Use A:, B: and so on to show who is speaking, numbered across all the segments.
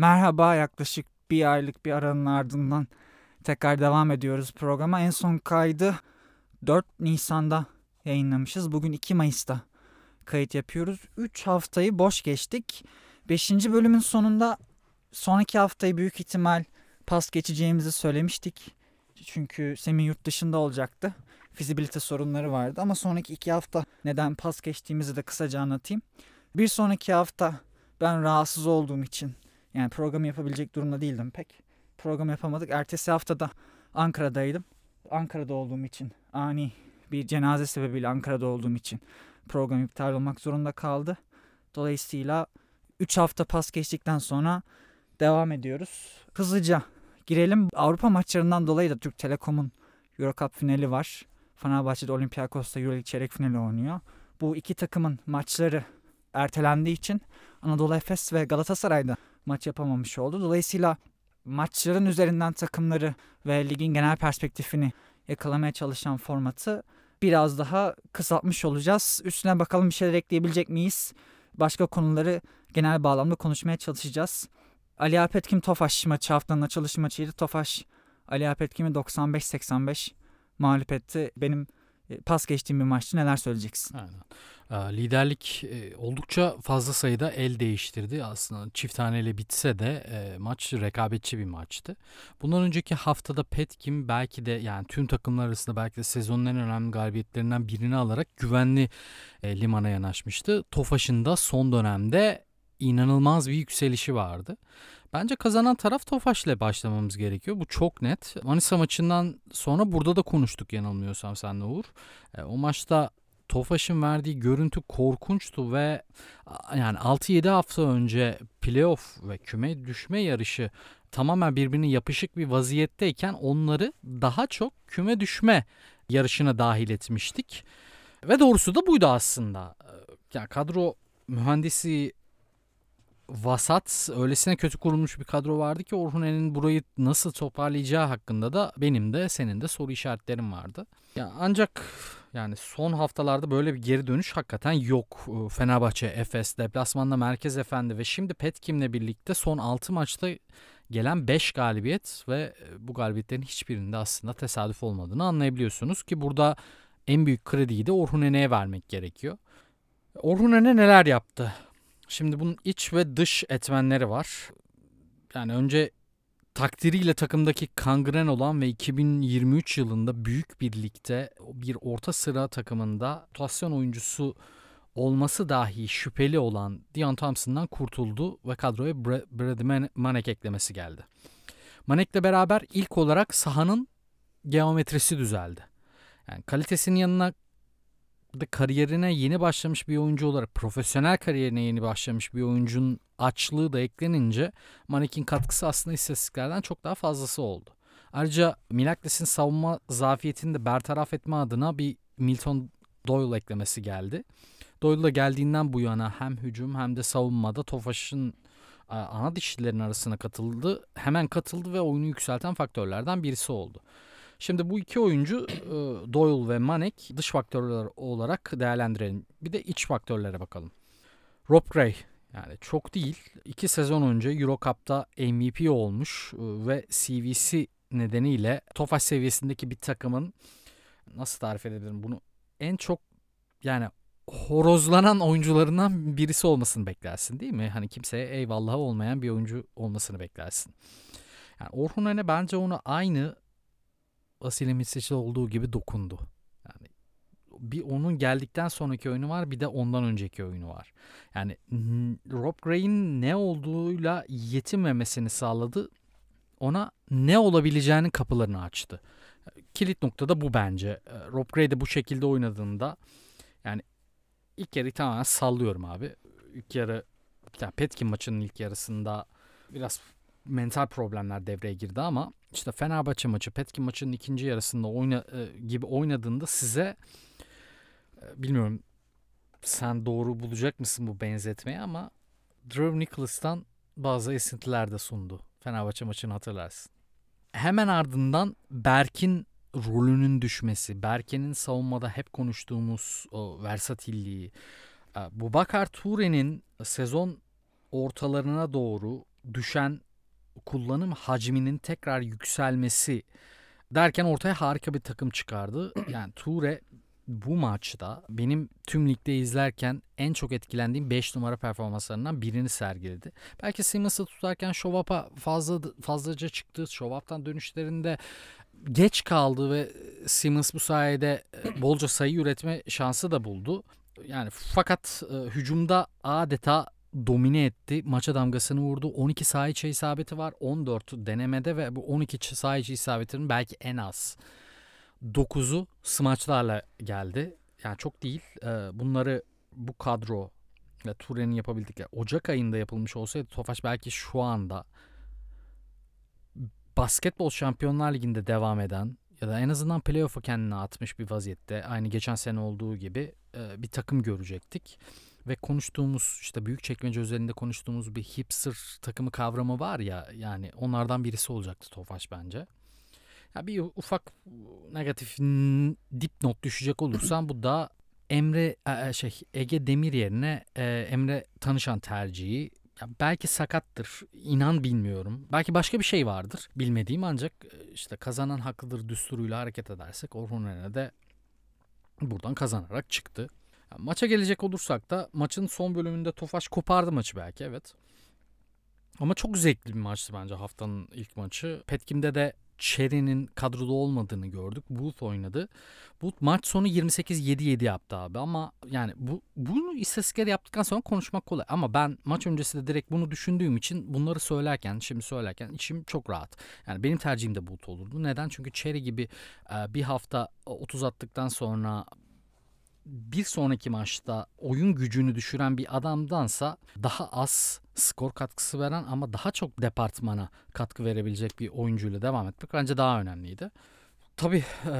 A: Merhaba yaklaşık bir aylık bir aranın ardından tekrar devam ediyoruz programa. En son kaydı 4 Nisan'da yayınlamışız. Bugün 2 Mayıs'ta kayıt yapıyoruz. 3 haftayı boş geçtik. 5. bölümün sonunda sonraki haftayı büyük ihtimal pas geçeceğimizi söylemiştik. Çünkü Semih yurt dışında olacaktı. Fizibilite sorunları vardı ama sonraki iki hafta neden pas geçtiğimizi de kısaca anlatayım. Bir sonraki hafta ben rahatsız olduğum için yani program yapabilecek durumda değildim pek. Program yapamadık. Ertesi haftada Ankara'daydım. Ankara'da olduğum için ani bir cenaze sebebiyle Ankara'da olduğum için program iptal olmak zorunda kaldı. Dolayısıyla 3 hafta pas geçtikten sonra devam ediyoruz. Hızlıca girelim. Avrupa maçlarından dolayı da Türk Telekom'un Euro Cup finali var. Fenerbahçe'de Olympiakos'ta Euroleague çeyrek finali oynuyor. Bu iki takımın maçları ertelendiği için Anadolu Efes ve Galatasaray'da maç yapamamış oldu. Dolayısıyla maçların üzerinden takımları ve ligin genel perspektifini yakalamaya çalışan formatı biraz daha kısaltmış olacağız. Üstüne bakalım bir şeyler ekleyebilecek miyiz? Başka konuları genel bağlamda konuşmaya çalışacağız. Ali Alpetkim Tofaş maçı haftanın açılış maçıydı. Tofaş Ali Alpetkim'i 95-85 mağlup etti. Benim pas geçtiğim bir maçtı. Neler söyleyeceksin?
B: Aynen. Liderlik e, oldukça fazla sayıda el değiştirdi. Aslında çift taneyle bitse de e, maç rekabetçi bir maçtı. Bundan önceki haftada Petkim belki de yani tüm takımlar arasında belki de sezonun en önemli galibiyetlerinden birini alarak güvenli limana yanaşmıştı. Tofaş'ın da son dönemde inanılmaz bir yükselişi vardı. Bence kazanan taraf Tofaş ile başlamamız gerekiyor. Bu çok net. Manisa maçından sonra burada da konuştuk yanılmıyorsam senle Uğur. E, o maçta Tofaş'ın verdiği görüntü korkunçtu ve yani 6-7 hafta önce playoff ve küme düşme yarışı tamamen birbirine yapışık bir vaziyetteyken onları daha çok küme düşme yarışına dahil etmiştik. Ve doğrusu da buydu aslında. E, yani kadro mühendisi vasat, öylesine kötü kurulmuş bir kadro vardı ki Orhunen'in burayı nasıl toparlayacağı hakkında da benim de senin de soru işaretlerim vardı. Ya ancak yani son haftalarda böyle bir geri dönüş hakikaten yok. Ee, Fenerbahçe, Efes, deplasmanda Merkez Efendi ve şimdi Petkim'le birlikte son 6 maçta gelen 5 galibiyet ve e, bu galibiyetlerin hiçbirinde aslında tesadüf olmadığını anlayabiliyorsunuz ki burada en büyük krediyi de Orhunen'e vermek gerekiyor. Orhunen'e neler yaptı? Şimdi bunun iç ve dış etmenleri var. Yani önce takdiriyle takımdaki kangren olan ve 2023 yılında büyük birlikte bir orta sıra takımında rotasyon oyuncusu olması dahi şüpheli olan Dion Thompson'dan kurtuldu ve kadroya Brady Manek eklemesi geldi. Manek'le beraber ilk olarak sahanın geometrisi düzeldi. Yani kalitesinin yanına da kariyerine yeni başlamış bir oyuncu olarak profesyonel kariyerine yeni başlamış bir oyuncunun açlığı da eklenince Manik'in katkısı aslında istatistiklerden çok daha fazlası oldu. Ayrıca Milakles'in savunma zafiyetini de bertaraf etme adına bir Milton Doyle eklemesi geldi. Doyle da geldiğinden bu yana hem hücum hem de savunmada Tofaş'ın ana dişlilerin arasına katıldı. Hemen katıldı ve oyunu yükselten faktörlerden birisi oldu. Şimdi bu iki oyuncu e, Doyle ve Manek dış faktörler olarak değerlendirelim. Bir de iç faktörlere bakalım. Rob Gray yani çok değil. iki sezon önce Euro Cup'ta MVP olmuş e, ve CVC nedeniyle Tofaş seviyesindeki bir takımın nasıl tarif edebilirim bunu en çok yani horozlanan oyuncularından birisi olmasını beklersin değil mi? Hani kimseye eyvallahı olmayan bir oyuncu olmasını beklersin. Yani Orhun bence onu aynı Vasile Misic'e olduğu gibi dokundu. Yani bir onun geldikten sonraki oyunu var bir de ondan önceki oyunu var. Yani Rob Gray'in ne olduğuyla yetinmemesini sağladı. Ona ne olabileceğinin kapılarını açtı. Kilit nokta da bu bence. Ee, Rob Gray de bu şekilde oynadığında yani ilk yarı tamamen sallıyorum abi. İlk yarı yani Petkin maçının ilk yarısında biraz mental problemler devreye girdi ama işte Fenerbahçe maçı, Petkin maçının ikinci yarısında oyna, e, gibi oynadığında size e, bilmiyorum sen doğru bulacak mısın bu benzetmeyi ama Drew Nicholas'tan bazı esintiler de sundu. Fenerbahçe maçını hatırlarsın. Hemen ardından Berk'in rolünün düşmesi, Berke'nin savunmada hep konuştuğumuz o versatilliği, e, Bakar Ture'nin sezon ortalarına doğru düşen kullanım hacminin tekrar yükselmesi derken ortaya harika bir takım çıkardı. Yani Ture bu maçta benim tüm ligde izlerken en çok etkilendiğim 5 numara performanslarından birini sergiledi. Belki Simmons'ı tutarken Şovap'a fazla fazlaca çıktı. Şovap'tan dönüşlerinde geç kaldı ve Simmons bu sayede e, bolca sayı üretme şansı da buldu. Yani fakat e, hücumda adeta domine etti. Maça damgasını vurdu. 12 saha içi isabeti var. 14 denemede ve bu 12 saha içi isabetinin belki en az 9'u smaçlarla geldi. Yani çok değil. E, bunları bu kadro ve Ture'nin yapabildikleri Ocak ayında yapılmış olsaydı Tofaş belki şu anda basketbol Şampiyonlar Ligi'nde devam eden ya da en azından playoff'a kendini atmış bir vaziyette aynı geçen sene olduğu gibi e, bir takım görecektik. Ve konuştuğumuz işte büyük çekmece özelinde konuştuğumuz bir hipster takımı kavramı var ya yani onlardan birisi olacaktı Tofaş bence. Ya bir ufak negatif dipnot düşecek olursam bu da Emre e, şey Ege Demir yerine e, Emre Tanışan tercihi ya belki sakattır. inan bilmiyorum. Belki başka bir şey vardır. Bilmediğim ancak e, işte kazanan haklıdır düsturuyla hareket edersek Orhun Rene de buradan kazanarak çıktı. Maça gelecek olursak da maçın son bölümünde Tofaş kopardı maçı belki evet. Ama çok zevkli bir maçtı bence haftanın ilk maçı. Petkim'de de Cherry'nin kadroda olmadığını gördük. Booth oynadı. Booth maç sonu 28-7-7 yaptı abi ama yani bu bunu istatistikleri yaptıktan sonra konuşmak kolay. Ama ben maç öncesi de direkt bunu düşündüğüm için bunları söylerken, şimdi söylerken içim çok rahat. Yani benim tercihim de Booth olurdu. Neden? Çünkü Cherry gibi bir hafta 30 attıktan sonra bir sonraki maçta oyun gücünü düşüren bir adamdansa daha az skor katkısı veren ama daha çok departmana katkı verebilecek bir oyuncuyla devam etmek bence daha önemliydi. Tabii e,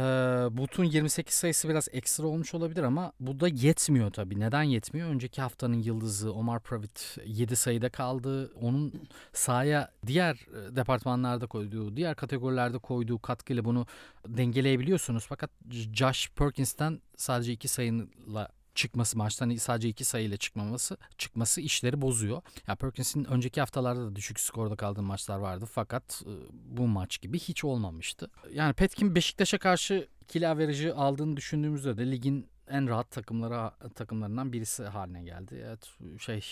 B: But'un 28 sayısı biraz ekstra olmuş olabilir ama bu da yetmiyor tabii. Neden yetmiyor? Önceki haftanın yıldızı Omar Pravit 7 sayıda kaldı. Onun sahaya diğer departmanlarda koyduğu, diğer kategorilerde koyduğu katkıyla bunu dengeleyebiliyorsunuz. Fakat Josh Perkins'ten sadece 2 sayıyla çıkması maçtan sadece iki sayıyla çıkmaması çıkması işleri bozuyor. Ya Perkins'in önceki haftalarda da düşük skorda kaldığı maçlar vardı fakat bu maç gibi hiç olmamıştı. Yani Petkin Beşiktaş'a karşı ikili averajı aldığını düşündüğümüzde de ligin en rahat takımları takımlarından birisi haline geldi. Evet şey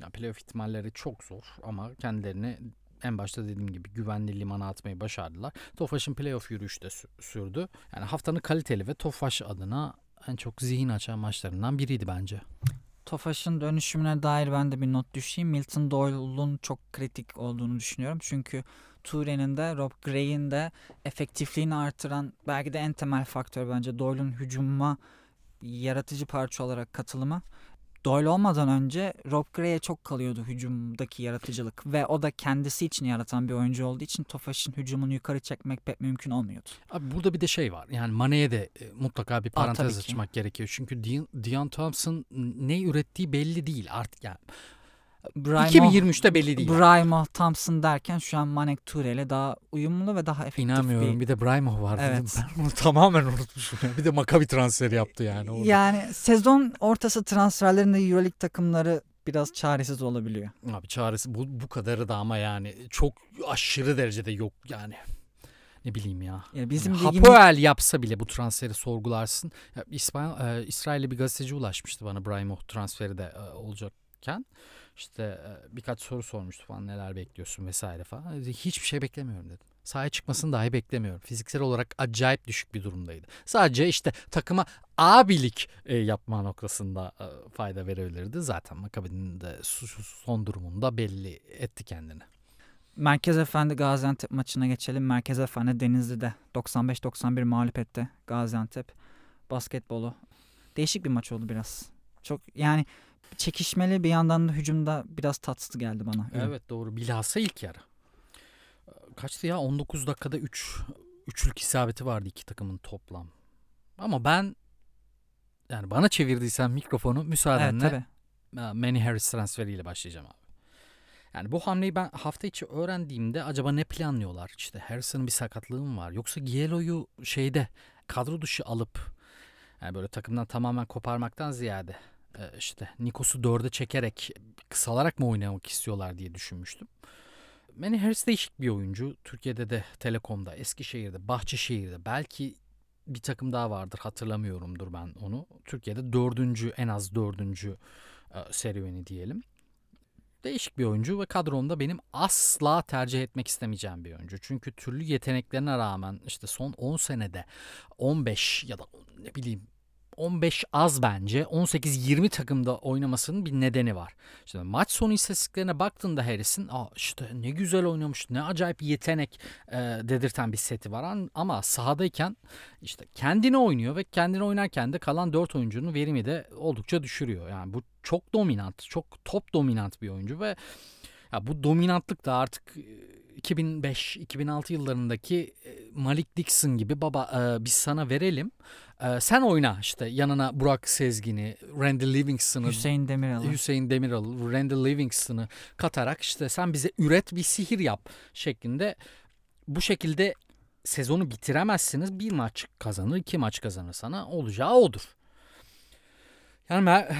B: ya playoff ihtimalleri çok zor ama kendilerini en başta dediğim gibi güvenli limana atmayı başardılar. Tofaş'ın playoff yürüyüşü de sürdü. Yani haftanın kaliteli ve Tofaş adına en çok zihin açan maçlarından biriydi bence.
A: Tofaş'ın dönüşümüne dair ben de bir not düşeyim. Milton Doyle'un çok kritik olduğunu düşünüyorum. Çünkü Ture'nin de Rob Gray'in de efektifliğini artıran belki de en temel faktör bence Doyle'un hücuma yaratıcı parça olarak katılımı. Doyle olmadan önce Rob Gray'e çok kalıyordu hücumdaki yaratıcılık ve o da kendisi için yaratan bir oyuncu olduğu için Tofaş'ın hücumunu yukarı çekmek pek mümkün olmuyordu.
B: Abi burada bir de şey var. Yani Mane'ye de e, mutlaka bir parantez Aa, açmak gerekiyor. Çünkü Dion Thompson ne ürettiği belli değil artık yani. Brimo, 2023'te belli değil.
A: Brimo Thompson derken şu an Manek Ture ile daha uyumlu ve daha efektif
B: İnanmıyorum. Bir, bir de Brimo vardı. Evet. Ben onu tamamen unutmuşum. Bir de Maccabi transferi yaptı yani.
A: Orada. Yani sezon ortası transferlerinde Euroleague takımları biraz çaresiz olabiliyor.
B: Abi çaresi bu, bu kadarı da ama yani çok aşırı derecede yok yani. Ne bileyim ya. ya bizim yani Hapoel yapsa bile bu transferi sorgularsın. Ya İspanya, e, İsrail'li bir gazeteci ulaşmıştı bana Brahimov transferi de e, olacakken. İşte e, birkaç soru sormuştu falan neler bekliyorsun vesaire falan. Hiçbir şey beklemiyorum dedim. Sahaya çıkmasını dahi beklemiyorum. Fiziksel olarak acayip düşük bir durumdaydı. Sadece işte takıma abilik e, yapma noktasında e, fayda verebilirdi. Zaten Makabi'nin de son durumunda belli etti kendini.
A: Merkez Efendi Gaziantep maçına geçelim. Merkez Efendi Denizli'de 95-91 mağlup etti Gaziantep basketbolu. Değişik bir maç oldu biraz. Çok yani çekişmeli bir yandan da hücumda biraz tatsız geldi bana.
B: Evet doğru. Bilhassa ilk yarı. Kaçtı ya? 19 dakikada 3 üçlük isabeti vardı iki takımın toplam. Ama ben yani bana çevirdiysen mikrofonu müsaadenle evet, tabii. Manny Harris transferiyle başlayacağım abi. Yani bu hamleyi ben hafta içi öğrendiğimde acaba ne planlıyorlar? İşte Harrison'ın bir sakatlığı mı var? Yoksa Gielo'yu şeyde kadro dışı alıp yani böyle takımdan tamamen koparmaktan ziyade işte Nikos'u dörde çekerek kısalarak mı oynamak istiyorlar diye düşünmüştüm. Manny Harris değişik bir oyuncu. Türkiye'de de Telekom'da, Eskişehir'de, Bahçeşehir'de belki bir takım daha vardır hatırlamıyorumdur ben onu. Türkiye'de dördüncü en az dördüncü e, serüveni diyelim. Değişik bir oyuncu ve kadronda benim asla tercih etmek istemeyeceğim bir oyuncu. Çünkü türlü yeteneklerine rağmen işte son 10 senede 15 ya da ne bileyim 15 az bence. 18-20 takımda oynamasının bir nedeni var. Şimdi maç sonu istatistiklerine baktığında Harris'in işte ne güzel oynamış, ne acayip yetenek e, dedirten bir seti var. Ama sahadayken işte kendini oynuyor ve kendini oynarken de kalan 4 oyuncunun verimi de oldukça düşürüyor. Yani bu çok dominant, çok top dominant bir oyuncu ve ya bu dominantlık da artık 2005-2006 yıllarındaki Malik Dixon gibi baba e, biz sana verelim. E, sen oyna işte yanına Burak Sezgin'i, Randall Livingston'ı,
A: Hüseyin Demiral'ı,
B: Hüseyin Demiral'ı, Randall Livingston'ı katarak işte sen bize üret bir sihir yap şeklinde bu şekilde sezonu bitiremezsiniz. Bir maç kazanır, iki maç kazanır sana. Olacağı odur. Yani ben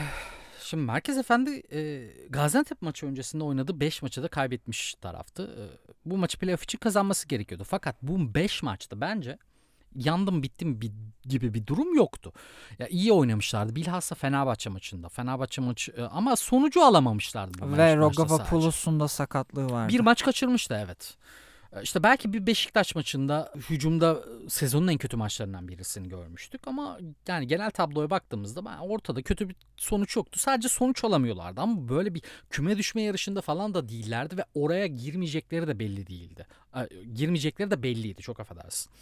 B: Şimdi Merkez Efendi e, Gaziantep maçı öncesinde oynadığı 5 maçı da kaybetmiş taraftı. E, bu maçı playoff için kazanması gerekiyordu. Fakat bu 5 maçta bence yandım bittim gibi bir durum yoktu. Ya iyi oynamışlardı. Bilhassa Fenerbahçe maçında. Fenerbahçe maçı e, ama sonucu alamamışlardı.
A: Ve Rogopoulous'un da sakatlığı vardı.
B: Bir maç kaçırmıştı evet. Ee, işte belki bir Beşiktaş maçında hücumda sezonun en kötü maçlarından birisini görmüştük ama yani genel tabloya baktığımızda ben ortada kötü bir sonuç yoktu. Sadece sonuç alamıyorlardı ama böyle bir küme düşme yarışında falan da değillerdi ve oraya girmeyecekleri de belli değildi. Girmeyecekleri de belliydi çok affedersin.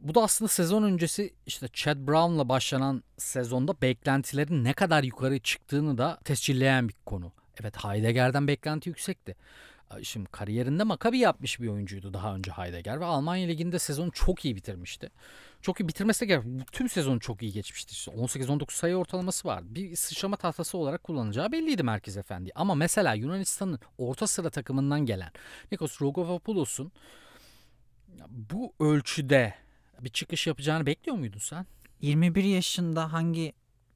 B: Bu da aslında sezon öncesi işte Chad Brown'la başlanan sezonda beklentilerin ne kadar yukarı çıktığını da tescilleyen bir konu. Evet Heidegger'den beklenti yüksekti şimdi kariyerinde Makabi yapmış bir oyuncuydu daha önce Heidegger ve Almanya Ligi'nde sezonu çok iyi bitirmişti. Çok iyi bitirmesi gerek. Tüm sezonu çok iyi geçmişti. İşte 18-19 sayı ortalaması var. Bir sıçrama tahtası olarak kullanacağı belliydi Merkez Efendi. Ama mesela Yunanistan'ın orta sıra takımından gelen Nikos Rogovopoulos'un bu ölçüde bir çıkış yapacağını bekliyor muydun sen?
A: 21 yaşında hangi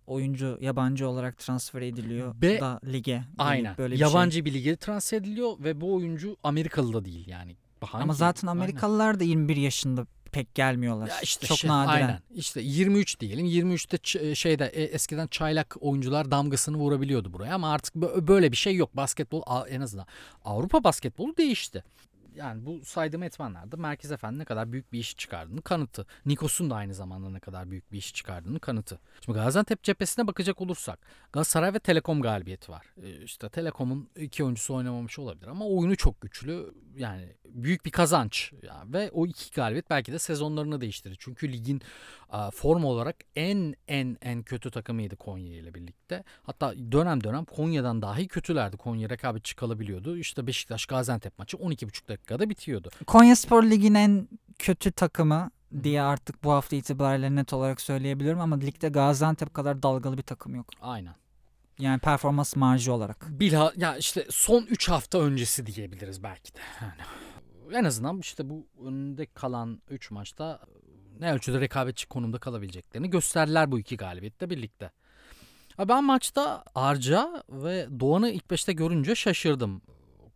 A: oyuncu yabancı olarak transfer ediliyor Be, da lige.
B: Aynen. Böyle bir yabancı şey. bir lige transfer ediliyor ve bu oyuncu Amerikalı da değil yani.
A: Hangi? Ama zaten Amerikalılar aynen. da 21 yaşında pek gelmiyorlar. Ya işte Çok şey, nadiren. Aynen.
B: İşte 23 diyelim. 23'te şeyde e, eskiden çaylak oyuncular damgasını vurabiliyordu buraya ama artık böyle bir şey yok. Basketbol en azından Avrupa basketbolu değişti yani bu saydığım etmenlerde Merkez Efendi ne kadar büyük bir iş çıkardığını kanıtı. Nikos'un da aynı zamanda ne kadar büyük bir iş çıkardığını kanıtı. Şimdi Gaziantep cephesine bakacak olursak Galatasaray ve Telekom galibiyeti var. Ee, işte Telekom'un iki oyuncusu oynamamış olabilir ama oyunu çok güçlü. Yani büyük bir kazanç. Yani ve o iki galibiyet belki de sezonlarını değiştirir. Çünkü ligin form olarak en en en kötü takımıydı Konya ile birlikte. Hatta dönem dönem Konya'dan dahi kötülerdi. Konya rekabetçi kalabiliyordu. İşte Beşiktaş Gaziantep maçı 12,5 dakikada bitiyordu.
A: Konya Spor Lig'in en kötü takımı diye artık bu hafta itibariyle net olarak söyleyebilirim ama ligde Gaziantep kadar dalgalı bir takım yok.
B: Aynen.
A: Yani performans marjı olarak.
B: Bilha ya işte son 3 hafta öncesi diyebiliriz belki de. Yani en azından işte bu önünde kalan 3 maçta ne ölçüde rekabetçi konumda kalabileceklerini gösterdiler bu iki galibiyette birlikte. Ben maçta Arca ve Doğan'ı ilk beşte görünce şaşırdım.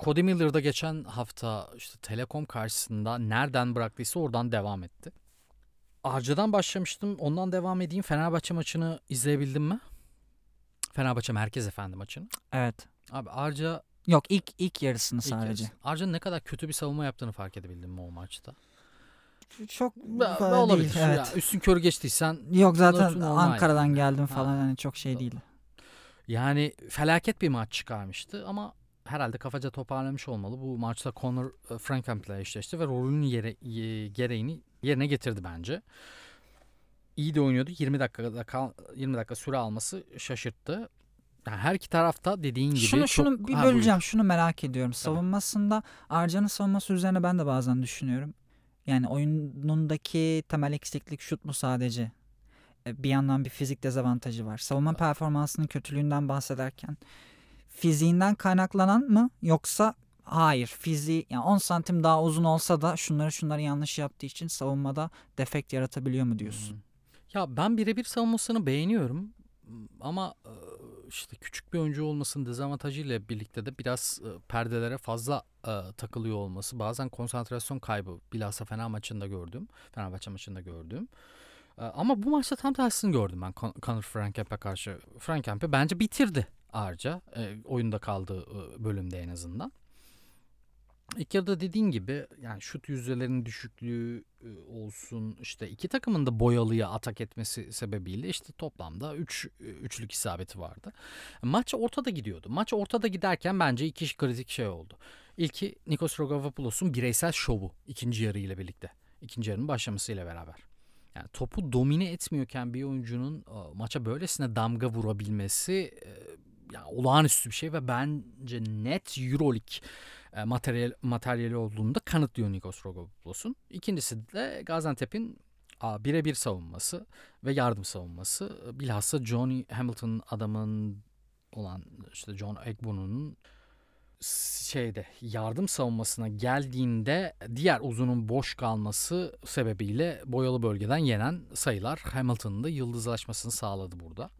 B: Cody Miller'da geçen hafta işte Telekom karşısında nereden bıraktıysa oradan devam etti. Arca'dan başlamıştım. Ondan devam edeyim. Fenerbahçe maçını izleyebildin mi? Fenerbahçe Merkez Efendi maçını.
A: Evet.
B: Abi Arca
A: Yok ilk ilk yarısını sadece. Yarısı.
B: Arca'nın ne kadar kötü bir savunma yaptığını fark edebildin mi o maçta?
A: Çok
B: ba- olabilir. Değil, evet. Ya, üstün körü geçtiysen.
A: Yok zaten Ankara'dan yani. geldim falan ha. hani çok şey değil.
B: Yani felaket bir maç çıkarmıştı ama herhalde kafaca toparlamış olmalı. Bu maçta Conor e, Frankenp'le eşleşti ve rolünün yere, gereğini yerine getirdi bence. İyi de oynuyordu. 20 dakikada 20 dakika süre alması şaşırttı. Yani her iki tarafta dediğin gibi
A: şunu, çok... Şunu bir böleceğim. Ha, şunu merak ediyorum. Savunmasında Arcan'ın savunması üzerine ben de bazen düşünüyorum. Yani oyunundaki temel eksiklik şut mu sadece? E, bir yandan bir fizik dezavantajı var. Savunma performansının kötülüğünden bahsederken fiziğinden kaynaklanan mı yoksa hayır fiziği yani 10 santim daha uzun olsa da şunları şunları yanlış yaptığı için savunmada defekt yaratabiliyor mu diyorsun?
B: Ya ben birebir savunmasını beğeniyorum ama işte küçük bir oyuncu olmasının dezavantajıyla birlikte de biraz e, perdelere fazla e, takılıyor olması. Bazen konsantrasyon kaybı bilhassa Fener maçında gördüm. Fenerbahçe maçında gördüm. E, ama bu maçta tam tersini gördüm ben Con- Conor Frankamp'e karşı. Frankamp'i bence bitirdi ağırca. E, oyunda kaldığı e, bölümde en azından. İlk yarıda dediğin gibi yani şut yüzdelerinin düşüklüğü e, olsun işte iki takımın da boyalıya atak etmesi sebebiyle işte toplamda 3 üç, e, üçlük isabeti vardı. Maç ortada gidiyordu. Maç ortada giderken bence iki kritik şey oldu. İlki Nikos Rogovopoulos'un bireysel şovu ikinci yarı ile birlikte. İkinci yarının başlamasıyla beraber. Yani topu domine etmiyorken bir oyuncunun maça böylesine damga vurabilmesi yani olağanüstü bir şey ve bence net Euroleague e, materyal, materyali olduğunu da kanıtlıyor Nikos Rogopoulos'un. İkincisi de Gaziantep'in birebir savunması ve yardım savunması. Bilhassa Johnny Hamilton adamın olan işte John Egbonu'nun şeyde yardım savunmasına geldiğinde diğer uzunun boş kalması sebebiyle boyalı bölgeden yenen sayılar Hamilton'ın da yıldızlaşmasını sağladı burada.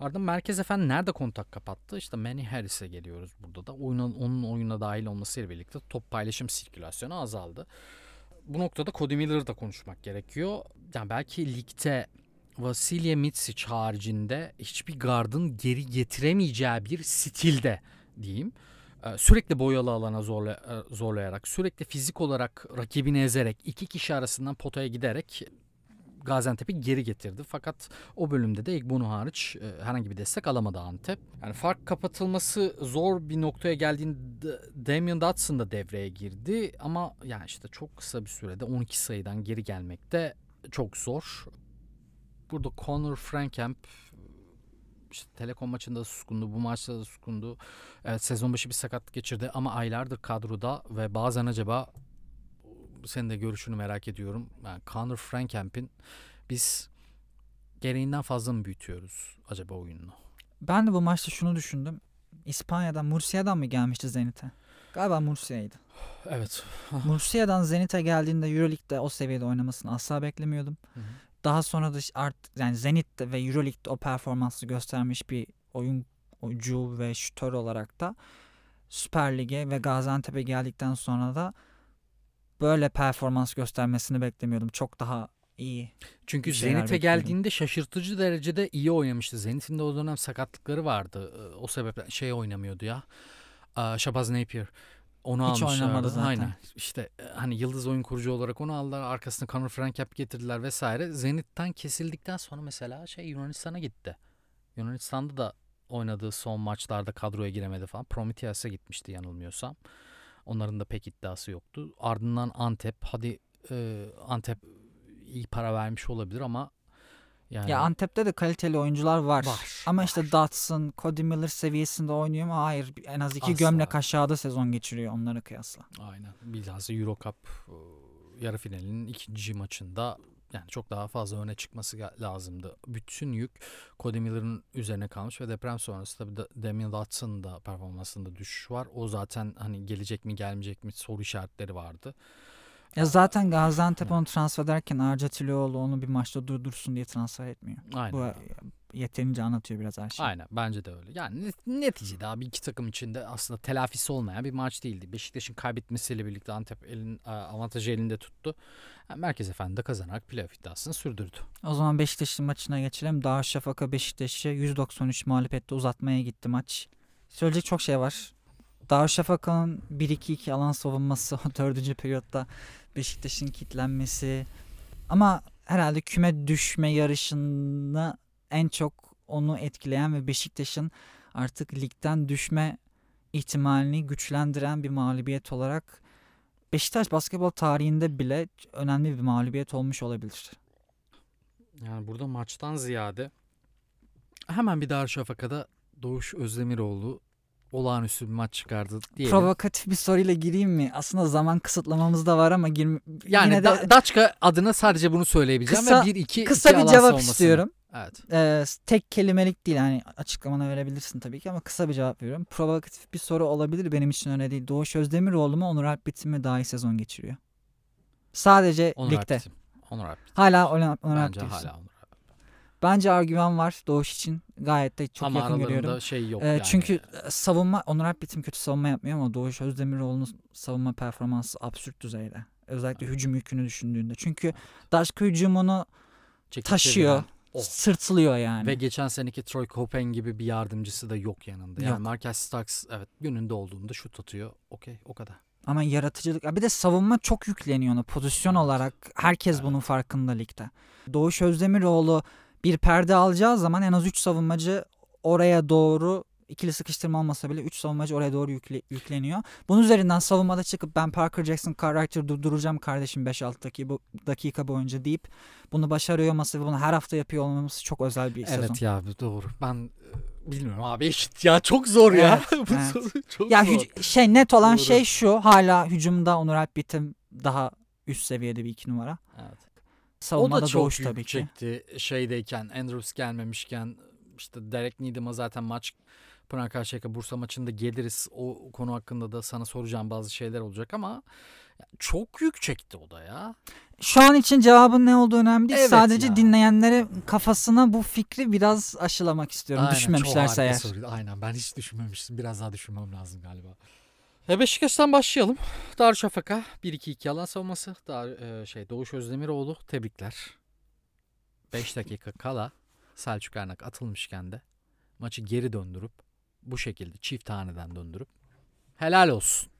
B: Ardından Merkez Efendi nerede kontak kapattı? İşte Manny Harris'e geliyoruz burada da. Oyuna, onun oyuna dahil olmasıyla birlikte top paylaşım sirkülasyonu azaldı. Bu noktada Cody Miller'ı da konuşmak gerekiyor. Yani belki ligde Vasilya Mitsic haricinde hiçbir gardın geri getiremeyeceği bir stilde diyeyim. Ee, sürekli boyalı alana zorla, e, zorlayarak, sürekli fizik olarak rakibini ezerek, iki kişi arasından potaya giderek Gaziantep'i geri getirdi. Fakat o bölümde de Egbonu hariç e, herhangi bir destek alamadı Antep. Yani fark kapatılması zor bir noktaya geldiğinde Damian Dotson da devreye girdi. Ama yani işte çok kısa bir sürede 12 sayıdan geri gelmek de çok zor. Burada Connor Frankamp işte Telekom maçında da suskundu, bu maçta da suskundu. Evet, sezon başı bir sakatlık geçirdi ama aylardır kadroda ve bazen acaba senin de görüşünü merak ediyorum. Yani Conor Frankamp'in biz gereğinden fazla mı büyütüyoruz acaba oyununu?
A: Ben de bu maçta şunu düşündüm. İspanya'dan, Mursia'dan mı gelmişti Zenit'e? Galiba Mursia'ydı.
B: Evet.
A: Mursia'dan Zenit'e geldiğinde Euroleague'de o seviyede oynamasını asla beklemiyordum. Hı hı. Daha sonra da art yani Zenit'te ve Euroleague'de o performansı göstermiş bir oyun oyuncu ve şütör olarak da Süper Lig'e ve Gaziantep'e geldikten sonra da böyle performans göstermesini beklemiyordum. Çok daha iyi.
B: Çünkü Zenit'e geldiğinde şaşırtıcı derecede iyi oynamıştı. Zenit'in de o dönem sakatlıkları vardı. Ee, o sebeple şey oynamıyordu ya. Shabazz Napier. Onu Hiç oynamadı zaten. Aynen. İşte e, hani yıldız oyun kurucu olarak onu aldılar. Arkasına Conor Frankap getirdiler vesaire. Zenit'ten kesildikten sonra mesela şey Yunanistan'a gitti. Yunanistan'da da oynadığı son maçlarda kadroya giremedi falan. Prometheus'a gitmişti yanılmıyorsam. Onların da pek iddiası yoktu. Ardından Antep. Hadi e, Antep iyi para vermiş olabilir ama
A: yani ya Antep'te de kaliteli oyuncular var. var ama var. işte Dotson, Cody Miller seviyesinde oynuyor mu? Hayır. En az iki Asla. gömlek aşağıda sezon geçiriyor onlara kıyasla.
B: Aynen. Bilhassa Euro Cup e, yarı finalinin ikinci maçında yani çok daha fazla öne çıkması lazımdı. Bütün yük Cody Miller'ın üzerine kalmış ve deprem sonrası tabii Damian Dotson'ın da performansında düşüş var. O zaten hani gelecek mi gelmeyecek mi soru işaretleri vardı.
A: Ya zaten Gaziantep onu transfer ederken Arca Tilioğlu onu bir maçta durdursun diye transfer etmiyor. Aynen. Bu yeterince anlatıyor biraz her şeyi.
B: Aynen bence de öyle. Yani neticede abi iki takım içinde aslında telafisi olmayan bir maç değildi. Beşiktaş'ın kaybetmesiyle birlikte Antep elin, avantajı elinde tuttu. Yani Merkez Efendi de kazanarak playoff iddiasını sürdürdü.
A: O zaman Beşiktaş'ın maçına geçelim. Darüşşafaka Beşiktaş'ı 193 mağlubiyette uzatmaya gitti maç. Söyleyecek çok şey var. Darüşşafaka'nın 1-2-2 alan savunması o dördüncü periyotta Beşiktaş'ın kitlenmesi ama herhalde küme düşme yarışını en çok onu etkileyen ve Beşiktaş'ın artık ligden düşme ihtimalini güçlendiren bir mağlubiyet olarak Beşiktaş basketbol tarihinde bile önemli bir mağlubiyet olmuş olabilir.
B: Yani burada maçtan ziyade hemen bir Darüşşafaka'da Doğuş Özdemiroğlu olağanüstü bir maç çıkardı diyelim.
A: Provokatif bir soruyla gireyim mi? Aslında zaman kısıtlamamız da var ama girme...
B: yani yine de da, Daçka adına sadece bunu söyleyebileceğim
A: kısa,
B: ve bir iki
A: kısa
B: iki
A: bir cevap
B: olmasını.
A: istiyorum.
B: Evet.
A: Ee, tek kelimelik değil hani açıklamana verebilirsin tabii ki ama kısa bir cevap veriyorum. Provokatif bir soru olabilir benim için öyle değil. Doğuş Özdemiroğlu mu Onur Alp Bitim mi daha iyi sezon geçiriyor? Sadece
B: Onur
A: ligde.
B: Alp Bitim. Onur Alp Bitim.
A: Hala Onur, Onur
B: Bence hala Onur Alp.
A: Bence argüman var Doğuş için. Gayet de çok
B: Ama
A: yakın görüyorum.
B: şey yok
A: Ee,
B: yani.
A: Çünkü savunma Onur Alpbitim kötü savunma yapmıyor ama Doğuş Özdemiroğlu'nun savunma performansı absürt düzeyde. Özellikle hücum yükünü düşündüğünde. Çünkü Daşka hücumunu
B: Çekip
A: taşıyor.
B: çeviren o.
A: sırtlıyor yani.
B: Ve geçen seneki Troy Copen gibi bir yardımcısı da yok yanında. Yani
A: Yok.
B: Marcus Starks evet gününde olduğunda şut atıyor. Okey o kadar.
A: Ama yaratıcılık Ya bir de savunma çok yükleniyor ona pozisyon
B: Evet.
A: olarak. Herkes
B: Evet.
A: bunun farkında ligde. Doğuş Özdemiroğlu bir perde alacağı zaman en az 3 savunmacı oraya doğru ikili sıkıştırma olmasa bile 3 savunmacı oraya doğru yükle- yükleniyor. Bunun üzerinden savunmada çıkıp ben Parker Jackson Cartwright'ı durduracağım kardeşim 5-6 dakika, bu, dakika boyunca deyip bunu başarıyor olması ve bunu her hafta yapıyor olmamız çok özel bir sezon.
B: Evet ya doğru. Ben e, bilmiyorum abi eşit ya çok zor ya.
A: Evet,
B: Bu
A: evet.
B: soru çok
A: Ya
B: zor.
A: şey net olan
B: Doğru.
A: şey şu hala hücumda Onur Alpbitim daha üst seviyede bir iki numara.
B: Evet. O
A: Savunmada
B: da çok
A: Doğuş tabii ki.
B: çekti şeydeyken Andrews gelmemişken işte Derek Needham'a zaten maç Pınar Karşıyaka Bursa maçında geliriz. O konu hakkında da sana soracağım bazı şeyler olacak ama çok yük çekti o da ya.
A: Şu an için cevabın ne olduğu önemli değil.
B: Evet
A: Sadece
B: ya.
A: dinleyenlere kafasına bu fikri biraz aşılamak istiyorum.
B: Aynen,
A: Düşünmemişlerse eğer.
B: soru. Aynen ben hiç düşünmemiştim. Biraz daha düşünmem lazım galiba. E Beşiktaş'tan başlayalım. Darüşşafaka 1-2-2 alan savunması. Dar, e, şey Doğuş Özdemiroğlu tebrikler. 5 dakika kala Selçuk Ernak atılmışken de maçı geri döndürüp bu şekilde çift taneden döndürüp helal olsun.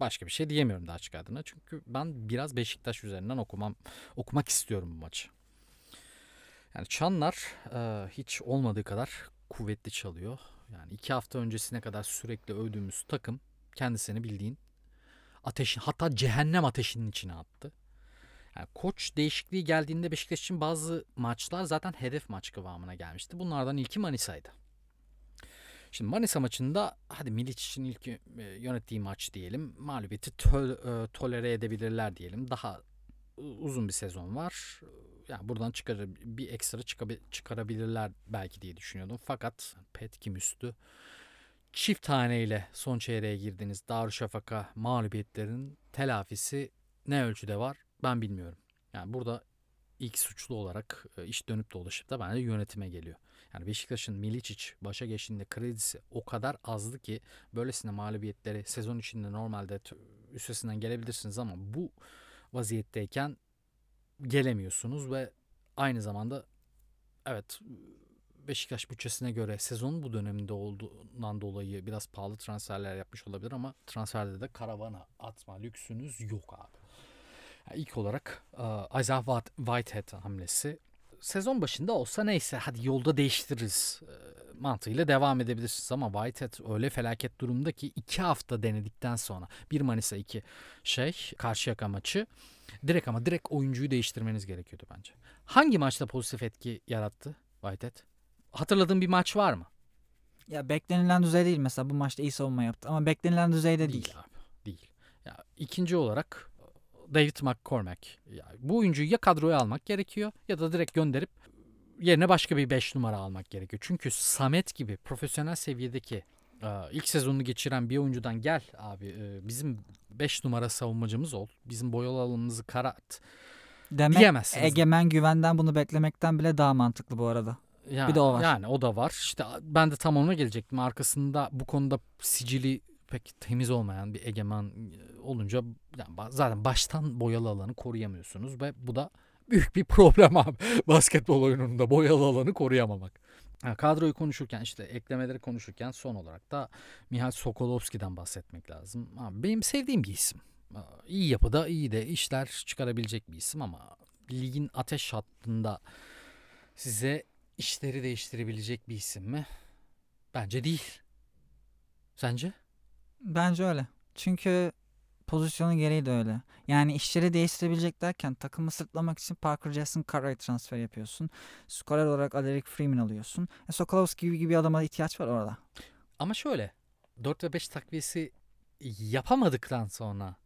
B: Başka bir şey diyemiyorum daha açık adına. Çünkü ben biraz Beşiktaş üzerinden okumam okumak istiyorum bu maçı. Yani Çanlar e, hiç olmadığı kadar kuvvetli çalıyor. Yani iki hafta öncesine kadar sürekli övdüğümüz takım kendisini bildiğin ateşin hatta cehennem ateşinin içine attı. Yani koç değişikliği geldiğinde Beşiktaş için bazı maçlar zaten hedef maç kıvamına gelmişti. Bunlardan ilki Manisa'ydı. Şimdi Manisa maçında hadi Milic için ilk e, yönettiği maç diyelim. Mağlubiyeti tö- e, tolere edebilirler diyelim. Daha uzun bir sezon var. Yani buradan çıkar bir ekstra çıkabi- çıkarabilirler belki diye düşünüyordum. Fakat Petkim üstü çift taneyle son çeyreğe girdiğiniz Darüşşafaka mağlubiyetlerin telafisi ne ölçüde var ben bilmiyorum. Yani burada ilk suçlu olarak e, iş dönüp dolaşıp da bence yönetime geliyor. Yani Beşiktaş'ın Milicic başa geçtiğinde kredisi o kadar azdı ki böylesine mağlubiyetleri sezon içinde normalde üstesinden gelebilirsiniz ama bu vaziyetteyken gelemiyorsunuz ve aynı zamanda evet Beşiktaş bütçesine göre sezonun bu döneminde olduğundan dolayı biraz pahalı transferler yapmış olabilir ama transferde de karavana atma lüksünüz yok abi. Yani ilk olarak e, Isaiah White- Whitehead hamlesi sezon başında olsa neyse hadi yolda değiştiririz e, mantığıyla devam edebilirsiniz ama Whitehead öyle felaket durumda ki iki hafta denedikten sonra bir Manisa iki şey Karşıyaka maçı direkt ama direkt oyuncuyu değiştirmeniz gerekiyordu bence. Hangi maçta pozitif etki yarattı Whitehead? Hatırladığın bir maç var mı?
A: Ya beklenilen düzey değil mesela bu maçta iyi savunma yaptı ama beklenilen düzeyde değil.
B: abi. Değil. Ya ikinci olarak David McCormack. Ya bu oyuncuyu ya kadroya almak gerekiyor ya da direkt gönderip yerine başka bir 5 numara almak gerekiyor. Çünkü Samet gibi profesyonel seviyedeki e, ilk sezonunu geçiren bir oyuncudan gel abi e, bizim 5 numara savunmacımız ol. Bizim boyalı alanımızı karat.
A: Demek
B: Diyemezsiniz.
A: egemen güvenden bunu beklemekten bile daha mantıklı bu arada.
B: Ya,
A: Bir de o var.
B: Yani o da var. İşte ben de tam ona gelecektim. Arkasında bu konuda sicili pek temiz olmayan bir egemen e, olunca yani zaten baştan boyalı alanı koruyamıyorsunuz ve bu da büyük bir problem abi. Basketbol oyununda boyalı alanı koruyamamak. Ha, kadroyu konuşurken işte eklemeleri konuşurken son olarak da Mihal Sokolovski'den bahsetmek lazım. Abi benim sevdiğim bir isim. İyi yapıda iyi de işler çıkarabilecek bir isim ama ligin ateş hattında size işleri değiştirebilecek bir isim mi? Bence değil. Sence?
A: Bence öyle. Çünkü pozisyonun gereği de öyle. Yani işleri değiştirebilecek derken takımı sırtlamak için Parker Jackson Cartwright transfer yapıyorsun. Skorer olarak Aleric Freeman alıyorsun. E, Sokolovski gibi, gibi adama ihtiyaç var orada.
B: Ama şöyle 4 ve 5 takviyesi yapamadıktan sonra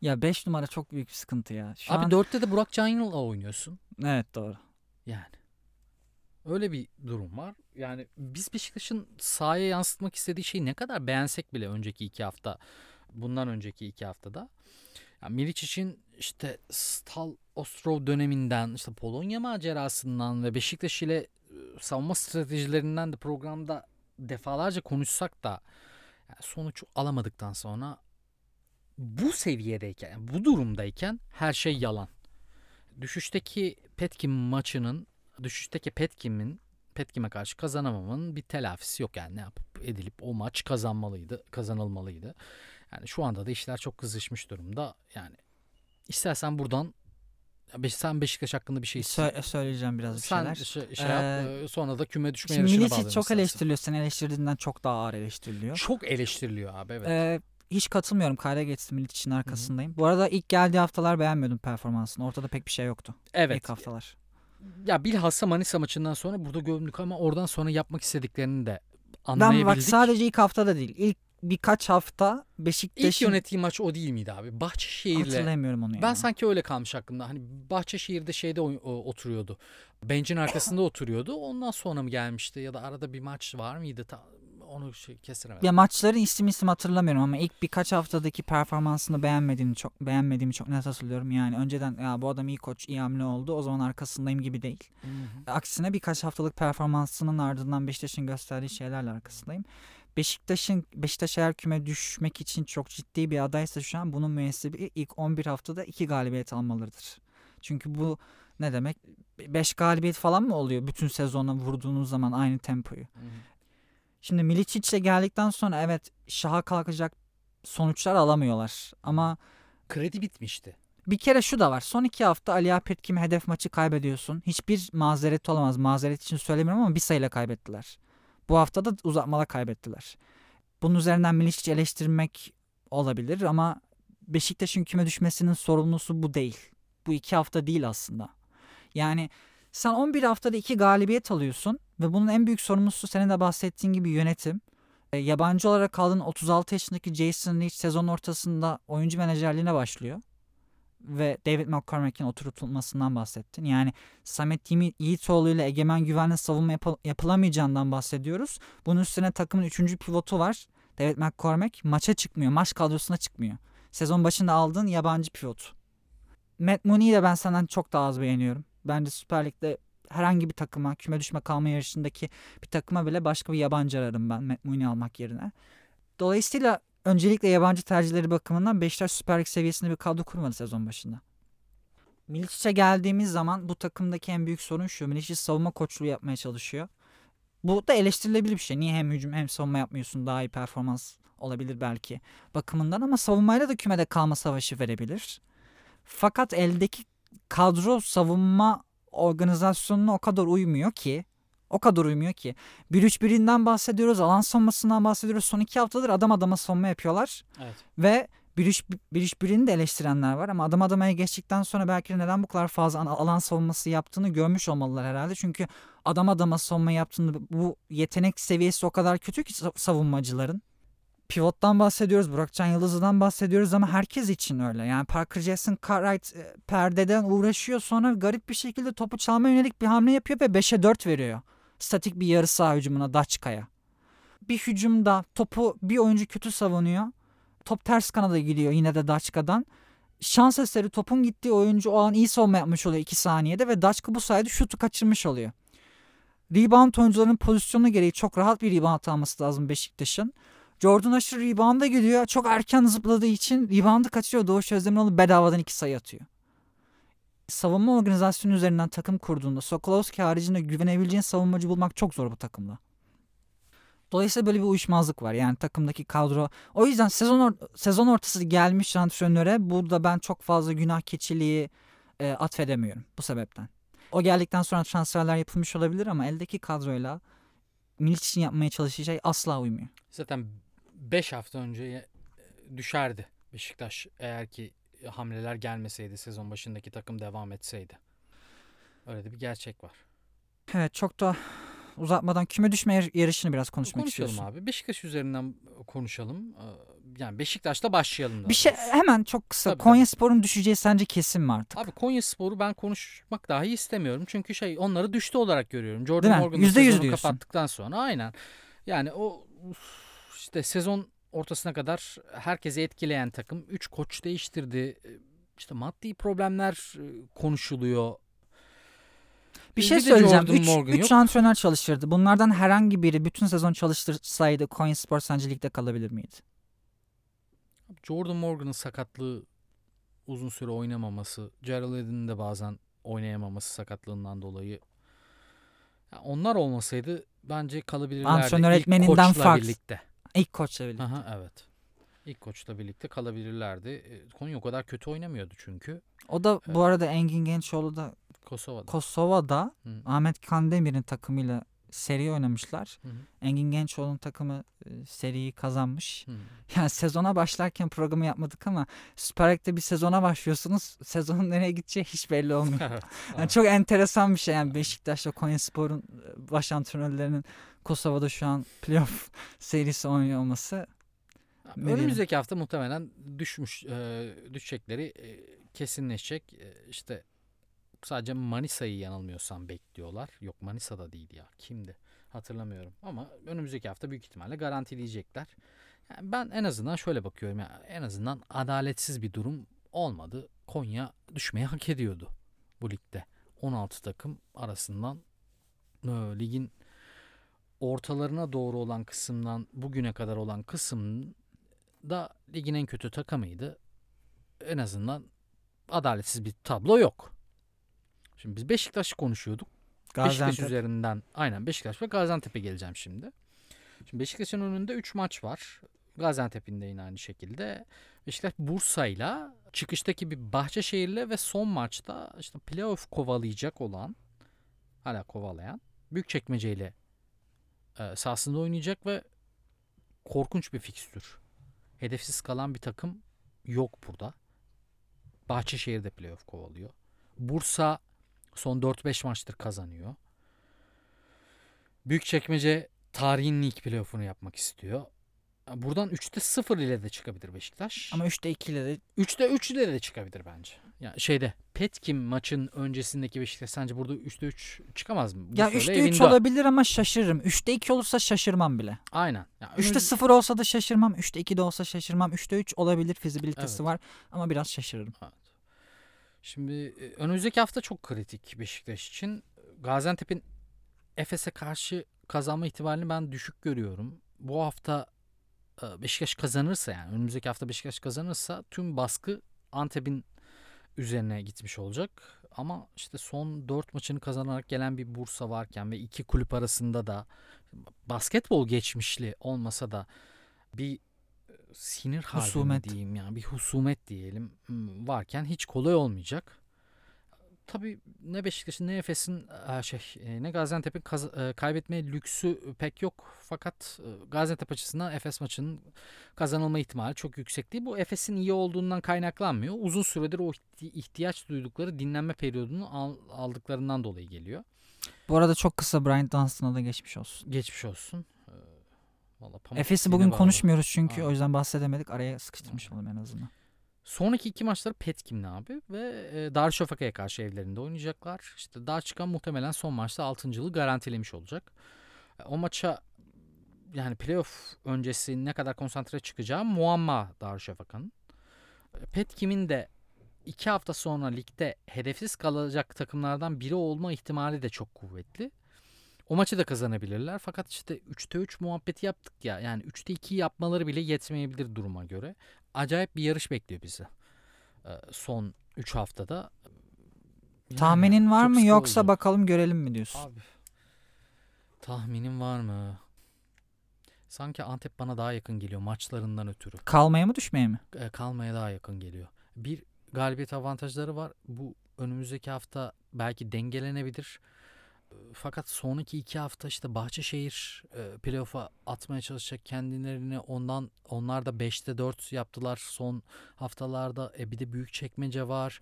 A: Ya 5 numara çok büyük bir sıkıntı ya. Şu
B: abi
A: an...
B: 4'te de Burak Can Yıl'la oynuyorsun.
A: Evet doğru.
B: Yani öyle bir durum var. Yani biz Beşiktaş'ın sahaya yansıtmak istediği şeyi ne kadar beğensek bile önceki iki hafta bundan önceki iki haftada Yani Milic için işte Stal Ostrov döneminden işte Polonya macerasından ve Beşiktaş ile e, savunma stratejilerinden de programda defalarca konuşsak da yani sonuç alamadıktan sonra bu seviyedeyken, bu durumdayken her şey yalan. Düşüşteki Petkim maçının, düşüşteki Petkim'in Petkim'e karşı kazanamamın bir telafisi yok yani ne yapıp edilip o maç kazanmalıydı, kazanılmalıydı. Yani şu anda da işler çok kızışmış durumda. Yani istersen buradan sen Beşiktaş hakkında bir şey
A: Sö- söyleyeceğim biraz bir şeyler.
B: Sen şey, şey yap, ee, sonra da küme düşme
A: şimdi
B: yarışına bağlayalım
A: çok
B: istersen.
A: eleştiriliyor. Sen eleştirdiğinden çok daha ağır eleştiriliyor.
B: Çok eleştiriliyor abi evet.
A: Ee, hiç katılmıyorum. Kayda geçti Milic için arkasındayım. Bu arada ilk geldiği haftalar beğenmiyordum performansını. Ortada pek bir şey yoktu.
B: evet.
A: İlk haftalar.
B: Ya bilhassa Manisa maçından sonra burada gömdük ama oradan sonra yapmak istediklerini de
A: Ben
B: anlayabildik.
A: bak sadece ilk haftada değil. İlk birkaç hafta
B: İlk
A: Beşiktaş'ın
B: yönettiği maç o değil miydi abi? Bahçeşehir'le.
A: hatırlayamıyorum onu.
B: Ben
A: ya.
B: sanki öyle kalmış aklımda. Hani Bahçeşehir'de şeyde oturuyordu. Bencin arkasında oturuyordu. Ondan sonra mı gelmişti ya da arada bir maç var mıydı? Ta- onu şey kestiremedim.
A: Ya maçların isim isim hatırlamıyorum ama ilk birkaç haftadaki performansını beğenmediğimi çok beğenmediğimi çok net hatırlıyorum. Yani önceden ya bu adam iyi koç, iyi hamle oldu. O zaman arkasındayım gibi değil.
B: Hı hı.
A: Aksine birkaç haftalık performansının ardından Beşiktaş'ın gösterdiği şeylerle arkasındayım. Beşiktaş'ın Beşiktaş eğer küme düşmek için çok ciddi bir adaysa şu an bunun müessebi ilk 11 haftada 2 galibiyet almalarıdır. Çünkü bu ne demek? 5 galibiyet falan mı oluyor bütün sezona vurduğunuz zaman aynı tempoyu?
B: Hı hı.
A: Şimdi Milicic'le geldikten sonra evet şaha kalkacak sonuçlar alamıyorlar. Ama
B: Kredi bitmişti.
A: bir kere şu da var. Son iki hafta Ali Apetkim hedef maçı kaybediyorsun. Hiçbir mazeret olamaz. Mazeret için söylemiyorum ama bir sayıyla kaybettiler. Bu hafta da uzatmada kaybettiler. Bunun üzerinden Milicic eleştirmek olabilir ama Beşiktaş'ın küme düşmesinin sorumlusu bu değil. Bu iki hafta değil aslında. Yani sen 11 haftada iki galibiyet alıyorsun ve bunun en büyük sorumlusu senin de bahsettiğin gibi yönetim. E, yabancı olarak kaldığın 36 yaşındaki Jason Leach sezon ortasında oyuncu menajerliğine başlıyor ve David McCormack'in oturtulmasından bahsettin. Yani Samet Yiğitoğlu ile Egemen Güven'le savunma yapı- yapılamayacağından bahsediyoruz. Bunun üstüne takımın üçüncü pivotu var. David McCormack maça çıkmıyor. Maç kadrosuna çıkmıyor. Sezon başında aldığın yabancı pivot. Matt Mooney'i de ben senden çok daha az beğeniyorum. Bence Süper Lig'de herhangi bir takıma, küme düşme kalma yarışındaki bir takıma bile başka bir yabancı ararım ben Mooney almak yerine. Dolayısıyla öncelikle yabancı tercihleri bakımından Beşiktaş Süper Lig seviyesinde bir kadro kurmadı sezon başında. Milicic'e geldiğimiz zaman bu takımdaki en büyük sorun şu. Milicic savunma koçluğu yapmaya çalışıyor. Bu da eleştirilebilir bir şey. Niye hem hücum hem savunma yapmıyorsun daha iyi performans olabilir belki bakımından ama savunmayla da kümede kalma savaşı verebilir. Fakat eldeki kadro savunma organizasyonuna o kadar uymuyor ki o kadar uymuyor ki. 1-3-1'inden bahsediyoruz. Alan savunmasından bahsediyoruz. Son iki haftadır adam adama savunma yapıyorlar.
B: Evet.
A: Ve 1-3-1'ini de eleştirenler var. Ama adam adamaya geçtikten sonra belki de neden bu kadar fazla an- alan savunması yaptığını görmüş olmalılar herhalde. Çünkü adam adama savunma yaptığında bu yetenek seviyesi o kadar kötü ki sa- savunmacıların. Pivottan bahsediyoruz, Burakcan Yıldız'dan bahsediyoruz ama herkes için öyle. Yani Parker Jason Cartwright e, perdeden uğraşıyor sonra garip bir şekilde topu çalma yönelik bir hamle yapıyor ve 5'e 4 veriyor. Statik bir yarı saha hücumuna Daçka'ya. Bir hücumda topu bir oyuncu kötü savunuyor. Top ters kanada gidiyor yine de Daçka'dan. Şans eseri topun gittiği oyuncu o an iyi savunma yapmış oluyor 2 saniyede ve Daçka bu sayede şutu kaçırmış oluyor. Rebound oyuncularının pozisyonu gereği çok rahat bir rebound alması lazım Beşiktaş'ın. Jordan Asher rebound'a gidiyor. Çok erken zıpladığı için rebound'ı kaçırıyor. Doğuş Özdemiroğlu bedavadan iki sayı atıyor. Savunma organizasyonu üzerinden takım kurduğunda Sokolowski haricinde güvenebileceğin savunmacı bulmak çok zor bu takımda. Dolayısıyla böyle bir uyuşmazlık var. Yani takımdaki kadro. O yüzden sezon or- sezon ortası gelmiş antrenöre burada ben çok fazla günah keçiliği e, atfedemiyorum bu sebepten. O geldikten sonra transferler yapılmış olabilir ama eldeki kadroyla Milic için yapmaya çalıştığı şey asla uymuyor.
B: Zaten 5 hafta önce e, düşerdi Beşiktaş eğer ki hamleler gelmeseydi sezon başındaki takım devam etseydi. Öyle de bir gerçek var.
A: Evet çok da uzatmadan küme düşme yar- yarışını biraz konuşmak
B: Konuşalım
A: istiyorsun.
B: abi. Beşiktaş üzerinden konuşalım. Ee, Yani Beşiktaş'la başlayalım. daha
A: Bir şey
B: doğrusu.
A: hemen çok kısa.
B: Tabii,
A: Konya Spor'un düşeceği sence kesin mi artık?
B: Abi Konya Spor'u ben konuşmak dahi istemiyorum. Çünkü şey onları düştü olarak görüyorum. Jordan? Morgan'ın sezonu
A: diyorsun.
B: kapattıktan sonra aynen. Yani o uf, işte sezon ortasına kadar herkesi etkileyen takım 3 koç değiştirdi. E, İşte maddi problemler e, konuşuluyor.
A: Bir
B: Bir
A: şey
B: de
A: söyleyeceğim.
B: Jordan
A: 3
B: Morgan yok.
A: antrenör çalıştırdı. Bunlardan herhangi biri bütün sezon çalıştırsaydı Coin Spor sence ligde kalabilir miydi?
B: Jordan Morgan'ın sakatlığı uzun süre oynamaması, Gerald Edin'in de bazen oynayamaması sakatlığından dolayı. Ya onlar olmasaydı bence kalabilirlerdi.
A: Antrenör etmeninden
B: koçla
A: fark-
B: birlikte.
A: İlk koçla birlikte.
B: Aha, evet. İlk koçla birlikte kalabilirlerdi. E, Konya o kadar kötü oynamıyordu çünkü.
A: O da
B: Evet.
A: bu arada Engin Gençoğlu da
B: Kosova'da.
A: Kosova'da
B: Hı.
A: Ahmet Kandemir'in takımıyla seri oynamışlar.
B: Hı hı.
A: Engin Gençoğlu'nun takımı e, seriyi kazanmış.
B: Hı.
A: Yani sezona başlarken programı yapmadık ama Süper Lig'de bir sezona başlıyorsunuz. Sezonun nereye gideceği hiç belli olmuyor.
B: Evet.
A: Yani çok enteresan bir şey yani Beşiktaş'la Konyaspor'un e, baş antrenörlerinin Kosova'da şu an playoff serisi oynuyor olması.
B: Önümüzdeki hafta muhtemelen düşmüş e, düşecekleri e, kesinleşecek. E, işte sadece Manisa'yı yanılmıyorsam bekliyorlar. Yok Manisa'da değil ya. Kimdi? Hatırlamıyorum. Ama önümüzdeki hafta büyük ihtimalle garantileyecekler. Yani ben en azından şöyle bakıyorum. ya en azından adaletsiz bir durum olmadı. Konya düşmeyi hak ediyordu bu ligde. 16 takım arasından e, ligin ortalarına doğru olan kısımdan bugüne kadar olan kısım da ligin en kötü takımıydı. En azından adaletsiz bir tablo yok. Şimdi biz Beşiktaş'ı konuşuyorduk. Beşiktaş
A: Gaziantep.
B: üzerinden aynen Beşiktaş ve Gaziantep'e geleceğim şimdi. Şimdi Beşiktaş'ın önünde 3 maç var. Gaziantep'in de yine aynı şekilde. Beşiktaş Bursa'yla çıkıştaki bir Bahçeşehir'le ve son maçta işte playoff kovalayacak olan hala kovalayan Büyükçekmece ile e, sahasında oynayacak ve korkunç bir fikstür. Hedefsiz kalan bir takım yok burada. Bahçeşehir de playoff kovalıyor. Bursa son 4-5 maçtır kazanıyor. Büyükçekmece tarihin ilk playoff'unu yapmak istiyor. Buradan 3'te 0 ile de çıkabilir Beşiktaş.
A: Ama 3'te 2 ile de
B: 3'te 3 ile de çıkabilir bence. Yani şeyde Petkim maçın öncesindeki Beşiktaş sence burada 3'te 3 çıkamaz mı?
A: ya
B: Bursa'yla
A: 3'te 3
B: evinde.
A: olabilir ama şaşırırım. 3'te 2 olursa şaşırmam bile.
B: Aynen. Yani
A: 3'te
B: önümüz-
A: 0 olsa da şaşırmam. 3'te 2 de olsa şaşırmam. 3'te 3 olabilir fizibilitesi
B: Evet.
A: var ama biraz şaşırırım.
B: Şimdi e, önümüzdeki hafta çok kritik Beşiktaş için. Gaziantep'in Efes'e karşı kazanma ihtimalini ben düşük görüyorum. Bu hafta e, Beşiktaş kazanırsa yani önümüzdeki hafta Beşiktaş kazanırsa tüm baskı Antep'in üzerine gitmiş olacak. Ama işte son 4 maçını kazanarak gelen bir Bursa varken ve iki kulüp arasında da basketbol geçmişli olmasa da bir sinir
A: Husumet.
B: diyeyim yani bir husumet diyelim hmm, varken hiç kolay olmayacak. Tabii ne Beşiktaş'ın ne Efes'in e, şey e, ne Gaziantep'in e, kaybetme lüksü pek yok. Fakat Gaziantep açısından Efes maçının kazanılma ihtimali çok yüksek değil. Bu Efes'in iyi olduğundan kaynaklanmıyor. Uzun süredir o ihti- ihtiyaç duydukları dinlenme periyodunu al- aldıklarından dolayı geliyor.
A: Bu arada çok kısa Brian Dunstan'a da geçmiş olsun.
B: Geçmiş olsun. Valla pamuk
A: Efes'i bugün
B: bağlı.
A: konuşmuyoruz çünkü
B: Aynen.
A: o yüzden bahsedemedik. Araya sıkıştırmış olalım en azından.
B: Sonraki iki maçları Petkim'le abi ve e, Darüşşafaka'ya karşı evlerinde oynayacaklar. İşte daha çıkan muhtemelen son maçta 6. garantilemiş olacak. E, O maça yani playoff öncesi ne kadar konsantre çıkacağı muamma Darüşşafaka'nın. E, Petkim'in de iki hafta sonra ligde hedefsiz kalacak takımlardan biri olma ihtimali de çok kuvvetli. O maçı da kazanabilirler. Fakat işte 3'te 3 muhabbeti yaptık ya. Yani 3'te 2 yapmaları bile yetmeyebilir duruma göre. Acayip bir yarış bekliyor bizi. Ee, son 3 haftada. Yani
A: Tahminin var mı yoksa
B: olacak.
A: bakalım görelim mi diyorsun?
B: Abi. Tahminin var mı? Sanki Antep bana daha yakın geliyor maçlarından ötürü.
A: Kalmaya mı düşmeye mi?
B: E, kalmaya daha yakın geliyor. Bir galibiyet avantajları var. Bu önümüzdeki hafta belki dengelenebilir. Fakat sonraki iki hafta işte Bahçeşehir e, playoff'a atmaya çalışacak kendilerini. Ondan onlar da 5'te 4 yaptılar son haftalarda. E bir de büyük çekmece var.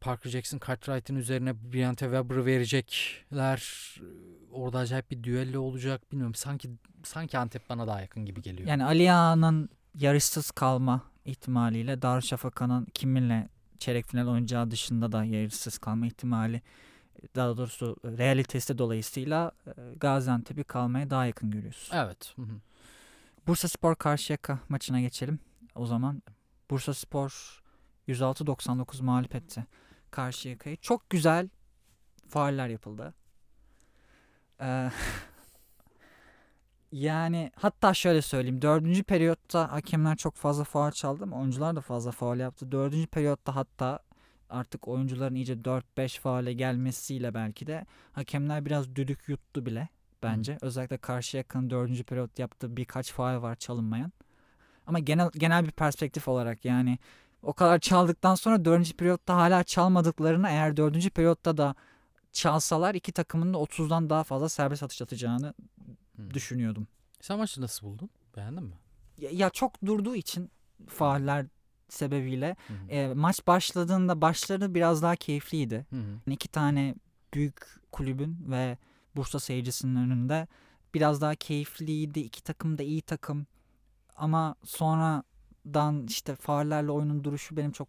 B: Parker Jackson Cartwright'ın üzerine Briante Weber'ı verecekler. E, Orada acayip bir düello olacak. Bilmiyorum sanki sanki Antep bana daha yakın gibi geliyor.
A: Yani Ali Ağa'nın yarışsız kalma ihtimaliyle Darüşşafaka'nın kiminle çeyrek final oynayacağı dışında da yarışsız kalma ihtimali daha doğrusu realitesi dolayısıyla e, Gaziantep'i kalmaya daha yakın görüyorsun.
B: Evet. Hı hı.
A: Bursa Spor Karşıyaka maçına geçelim. O zaman Bursa Spor 106-99 mağlup etti Karşıyaka'yı. Çok güzel fauller yapıldı. Ee, yani hatta şöyle söyleyeyim. Dördüncü periyotta hakemler çok fazla faul çaldı ama oyuncular da fazla faul yaptı. Dördüncü periyotta hatta artık oyuncuların iyice 4-5 faale gelmesiyle belki de hakemler biraz düdük yuttu bile bence. Hı. Özellikle karşı yakın dördüncü periyot yaptığı birkaç faal var çalınmayan. Ama genel genel bir perspektif olarak yani o kadar çaldıktan sonra dördüncü periyotta hala çalmadıklarını eğer dördüncü periyotta da çalsalar iki takımın da 30'dan daha fazla serbest atış atacağını hmm. düşünüyordum.
B: Sen maçı nasıl buldun? Beğendin mi?
A: Ya, ya çok durduğu için faaller sebebiyle e, maç başladığında başları biraz daha keyifliydi. Hı hı. İki tane büyük kulübün ve Bursa seyircisinin önünde biraz daha keyifliydi. İki takım da iyi takım. Ama sonradan işte faullerle oyunun duruşu benim çok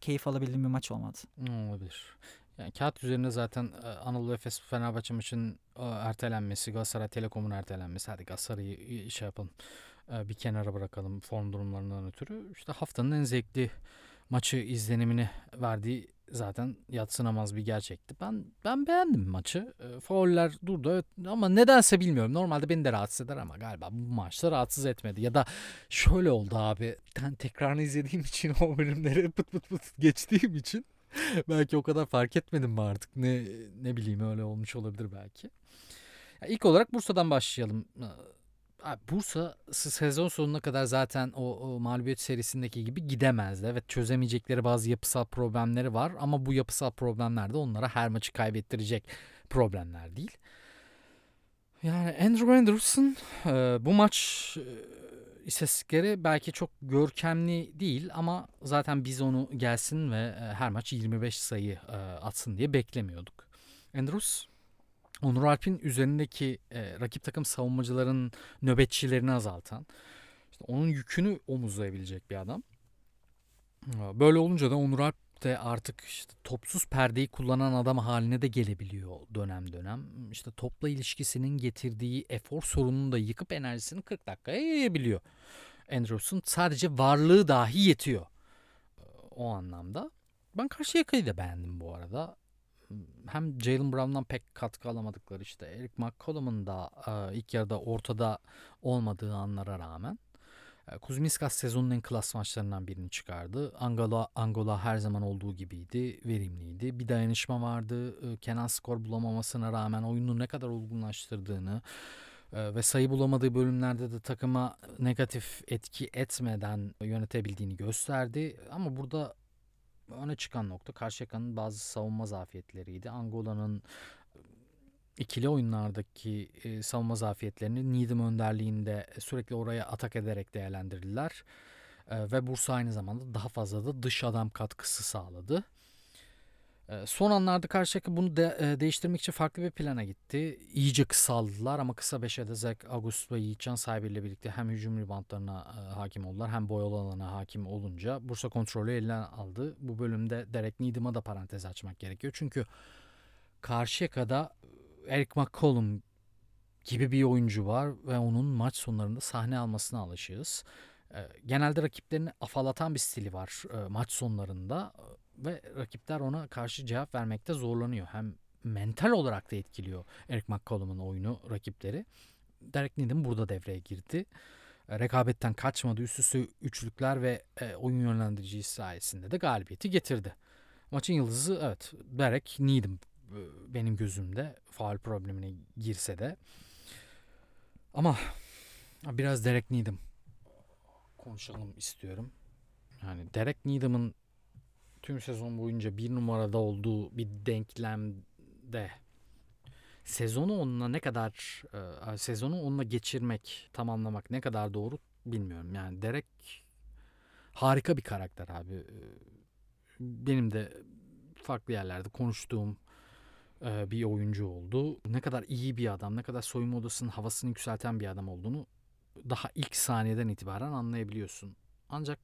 A: keyif alabildiğim bir maç olmadı.
B: Olabilir. Yani kağıt üzerinde zaten Anadolu Efes Fenerbahçe maçının ertelenmesi, Galatasaray Telekom'un ertelenmesi. Hadi Galatasaray'ı şey yapalım. Bir kenara bırakalım form durumlarından ötürü. İşte haftanın en zevkli maçı izlenimini verdiği zaten yatsınamaz bir gerçekti. Ben ben beğendim maçı. E, fauller durdu ama nedense bilmiyorum. Normalde beni de rahatsız eder ama galiba bu maçta rahatsız etmedi. Ya da şöyle oldu abi. Ben tekrarını izlediğim için o bölümleri pıt pıt pıt geçtiğim için belki o kadar fark etmedim mi artık? Ne ne bileyim öyle olmuş olabilir belki. Ya ilk olarak Bursa'dan başlayalım. Bursa sezon sonuna kadar zaten o, o mağlubiyet serisindeki gibi gidemezdi. Evet çözemeyecekleri bazı yapısal problemleri var ama bu yapısal problemler de onlara her maçı kaybettirecek problemler değil. Yani Andrew Anderson e, bu maç e, istatistikleri belki çok görkemli değil ama zaten biz onu gelsin ve e, her maç 25 sayı e, atsın diye beklemiyorduk. Andrews Onur Alp'in üzerindeki e, rakip takım savunmacıların nöbetçilerini azaltan, işte onun yükünü omuzlayabilecek bir adam. Böyle olunca da Onur Alp de artık işte topsuz perdeyi kullanan adam haline de gelebiliyor dönem dönem. İşte topla ilişkisinin getirdiği efor sorununu da yıkıp enerjisini 40 dakikaya yayabiliyor. Andrews'un sadece varlığı dahi yetiyor o anlamda. Ben Karşıyaka'yı da beğendim bu arada hem Jalen Brown'dan pek katkı alamadıkları işte Eric McCollum'un da e, ilk yarıda ortada olmadığı anlara rağmen e, Kuzminskas sezonun en klas maçlarından birini çıkardı. Angola, Angola her zaman olduğu gibiydi, verimliydi. Bir dayanışma vardı. E, Kenan skor bulamamasına rağmen oyunu ne kadar olgunlaştırdığını e, ve sayı bulamadığı bölümlerde de takıma negatif etki etmeden yönetebildiğini gösterdi. Ama burada öne çıkan nokta Karşıyaka'nın bazı savunma zafiyetleriydi. Angola'nın ikili oyunlardaki e, savunma zafiyetlerini Needham önderliğinde sürekli oraya atak ederek değerlendirdiler. E, ve Bursa aynı zamanda daha fazla da dış adam katkısı sağladı. Ee, son anlarda Karşıyaka bunu de, e, değiştirmek için farklı bir plana gitti. İyice kısaldılar ama kısa beşe de Zek, August ve Yiğitcan sahibiyle birlikte hem hücum ribantlarına e, hakim oldular hem boyalı alana hakim olunca Bursa kontrolü eline aldı. Bu bölümde Derek Needham'a da parantez açmak gerekiyor. Çünkü Karşıyaka'da Eric McCollum gibi bir oyuncu var ve onun maç sonlarında sahne almasına alışığız. E, genelde rakiplerini afalatan bir stili var e, maç sonlarında ve rakipler ona karşı cevap vermekte zorlanıyor. Hem mental olarak da etkiliyor Eric McCollum'un oyunu rakipleri. Derek Needham burada devreye girdi. E, rekabetten kaçmadı. Üst üste üçlükler ve e, oyun yönlendirici sayesinde de galibiyeti getirdi. Maçın yıldızı evet Derek Needham e, benim gözümde faal problemine girse de. Ama biraz Derek Needham konuşalım istiyorum. Yani Derek Needham'ın tüm sezon boyunca bir numarada olduğu bir denklemde sezonu onunla ne kadar e, sezonu onunla geçirmek, tamamlamak ne kadar doğru bilmiyorum. Yani Derek harika bir karakter abi. E, benim de farklı yerlerde konuştuğum e, bir oyuncu oldu. Ne kadar iyi bir adam, ne kadar soyunma odasının havasını yükselten bir adam olduğunu daha ilk saniyeden itibaren anlayabiliyorsun. Ancak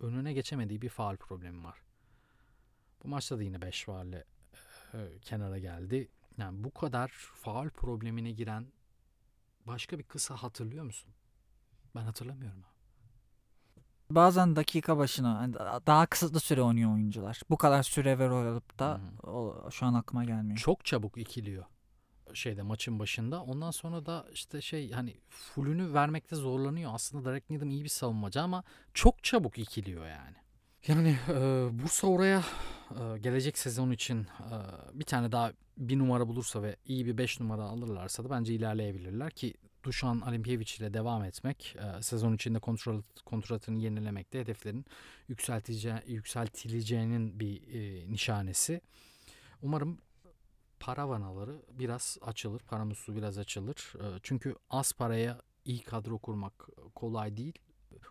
B: önüne geçemediği bir faal problemi var. Bu maçta da yine 5 faulle e, kenara geldi. Yani bu kadar faal problemine giren başka bir kısa hatırlıyor musun? Ben hatırlamıyorum.
A: Bazen dakika başına hani daha kısıtlı süre oynuyor oyuncular. Bu kadar süre ver alıp da o, şu an aklıma gelmiyor.
B: Çok çabuk ikiliyor şeyde maçın başında. Ondan sonra da işte şey hani fullünü vermekte zorlanıyor. Aslında Derek Needham iyi bir savunmacı ama çok çabuk ikiliyor yani. Yani e, Bursa oraya e, gelecek sezon için e, bir tane daha bir numara bulursa ve iyi bir beş numara alırlarsa da bence ilerleyebilirler ki Dušan Alimpiyeviç ile devam etmek, e, sezon içinde kontrat, kontratını yenilemekte hedeflerin yükseltileceğinin bir e, nişanesi. Umarım para vanaları biraz açılır, para musluğu biraz açılır. E, çünkü az paraya iyi kadro kurmak kolay değil.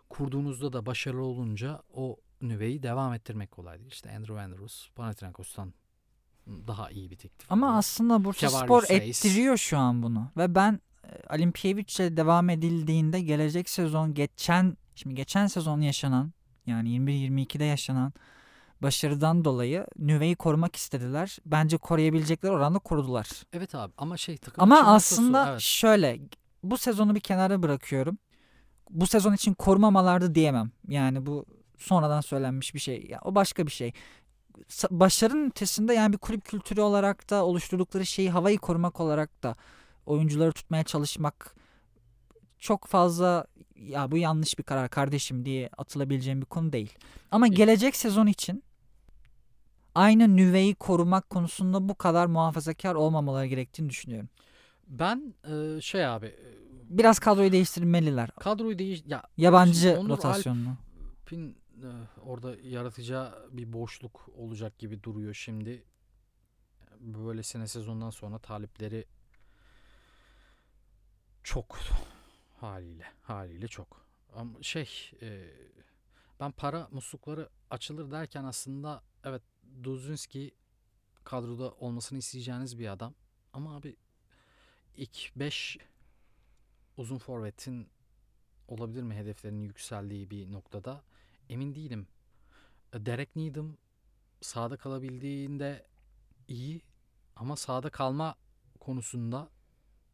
B: Kurduğunuzda da başarılı olunca o nüveyi devam ettirmek kolay değil. İşte Andrew Andrews, Panathinaikos'tan daha iyi bir teklif.
A: Ama oluyor. aslında Bursa Spor ettiriyor şu an bunu. Ve ben Alimpiyevic'le devam edildiğinde gelecek sezon geçen şimdi geçen sezon yaşanan yani 21-22'de yaşanan başarıdan dolayı nüveyi korumak istediler. Bence koruyabilecekler oranda korudular.
B: Evet abi ama şey takım
A: Ama aslında evet. şöyle bu sezonu bir kenara bırakıyorum. Bu sezon için korumamalardı diyemem. Yani bu sonradan söylenmiş bir şey. Ya, o başka bir şey. Başarının ötesinde yani bir kulüp kültürü olarak da oluşturdukları şeyi havayı korumak olarak da oyuncuları tutmaya çalışmak çok fazla ya bu yanlış bir karar kardeşim diye atılabileceğim bir konu değil. Ama gelecek sezon için aynı nüveyi korumak konusunda bu kadar muhafazakar olmamaları gerektiğini düşünüyorum.
B: Ben e, şey abi e,
A: biraz kadroyu değiştirmeliler.
B: Kadroyu değiş ya
A: yabancı rotasyonunu.
B: Alp'in orada yaratacağı bir boşluk olacak gibi duruyor şimdi. Böylesine sezondan sonra talipleri çok haliyle haliyle çok. Ama şey e, ben para muslukları açılır derken aslında evet Duzinski kadroda olmasını isteyeceğiniz bir adam. Ama abi ilk 5 uzun forvetin olabilir mi hedeflerinin yükseldiği bir noktada emin değilim. Derek Needham sağda kalabildiğinde iyi ama sağda kalma konusunda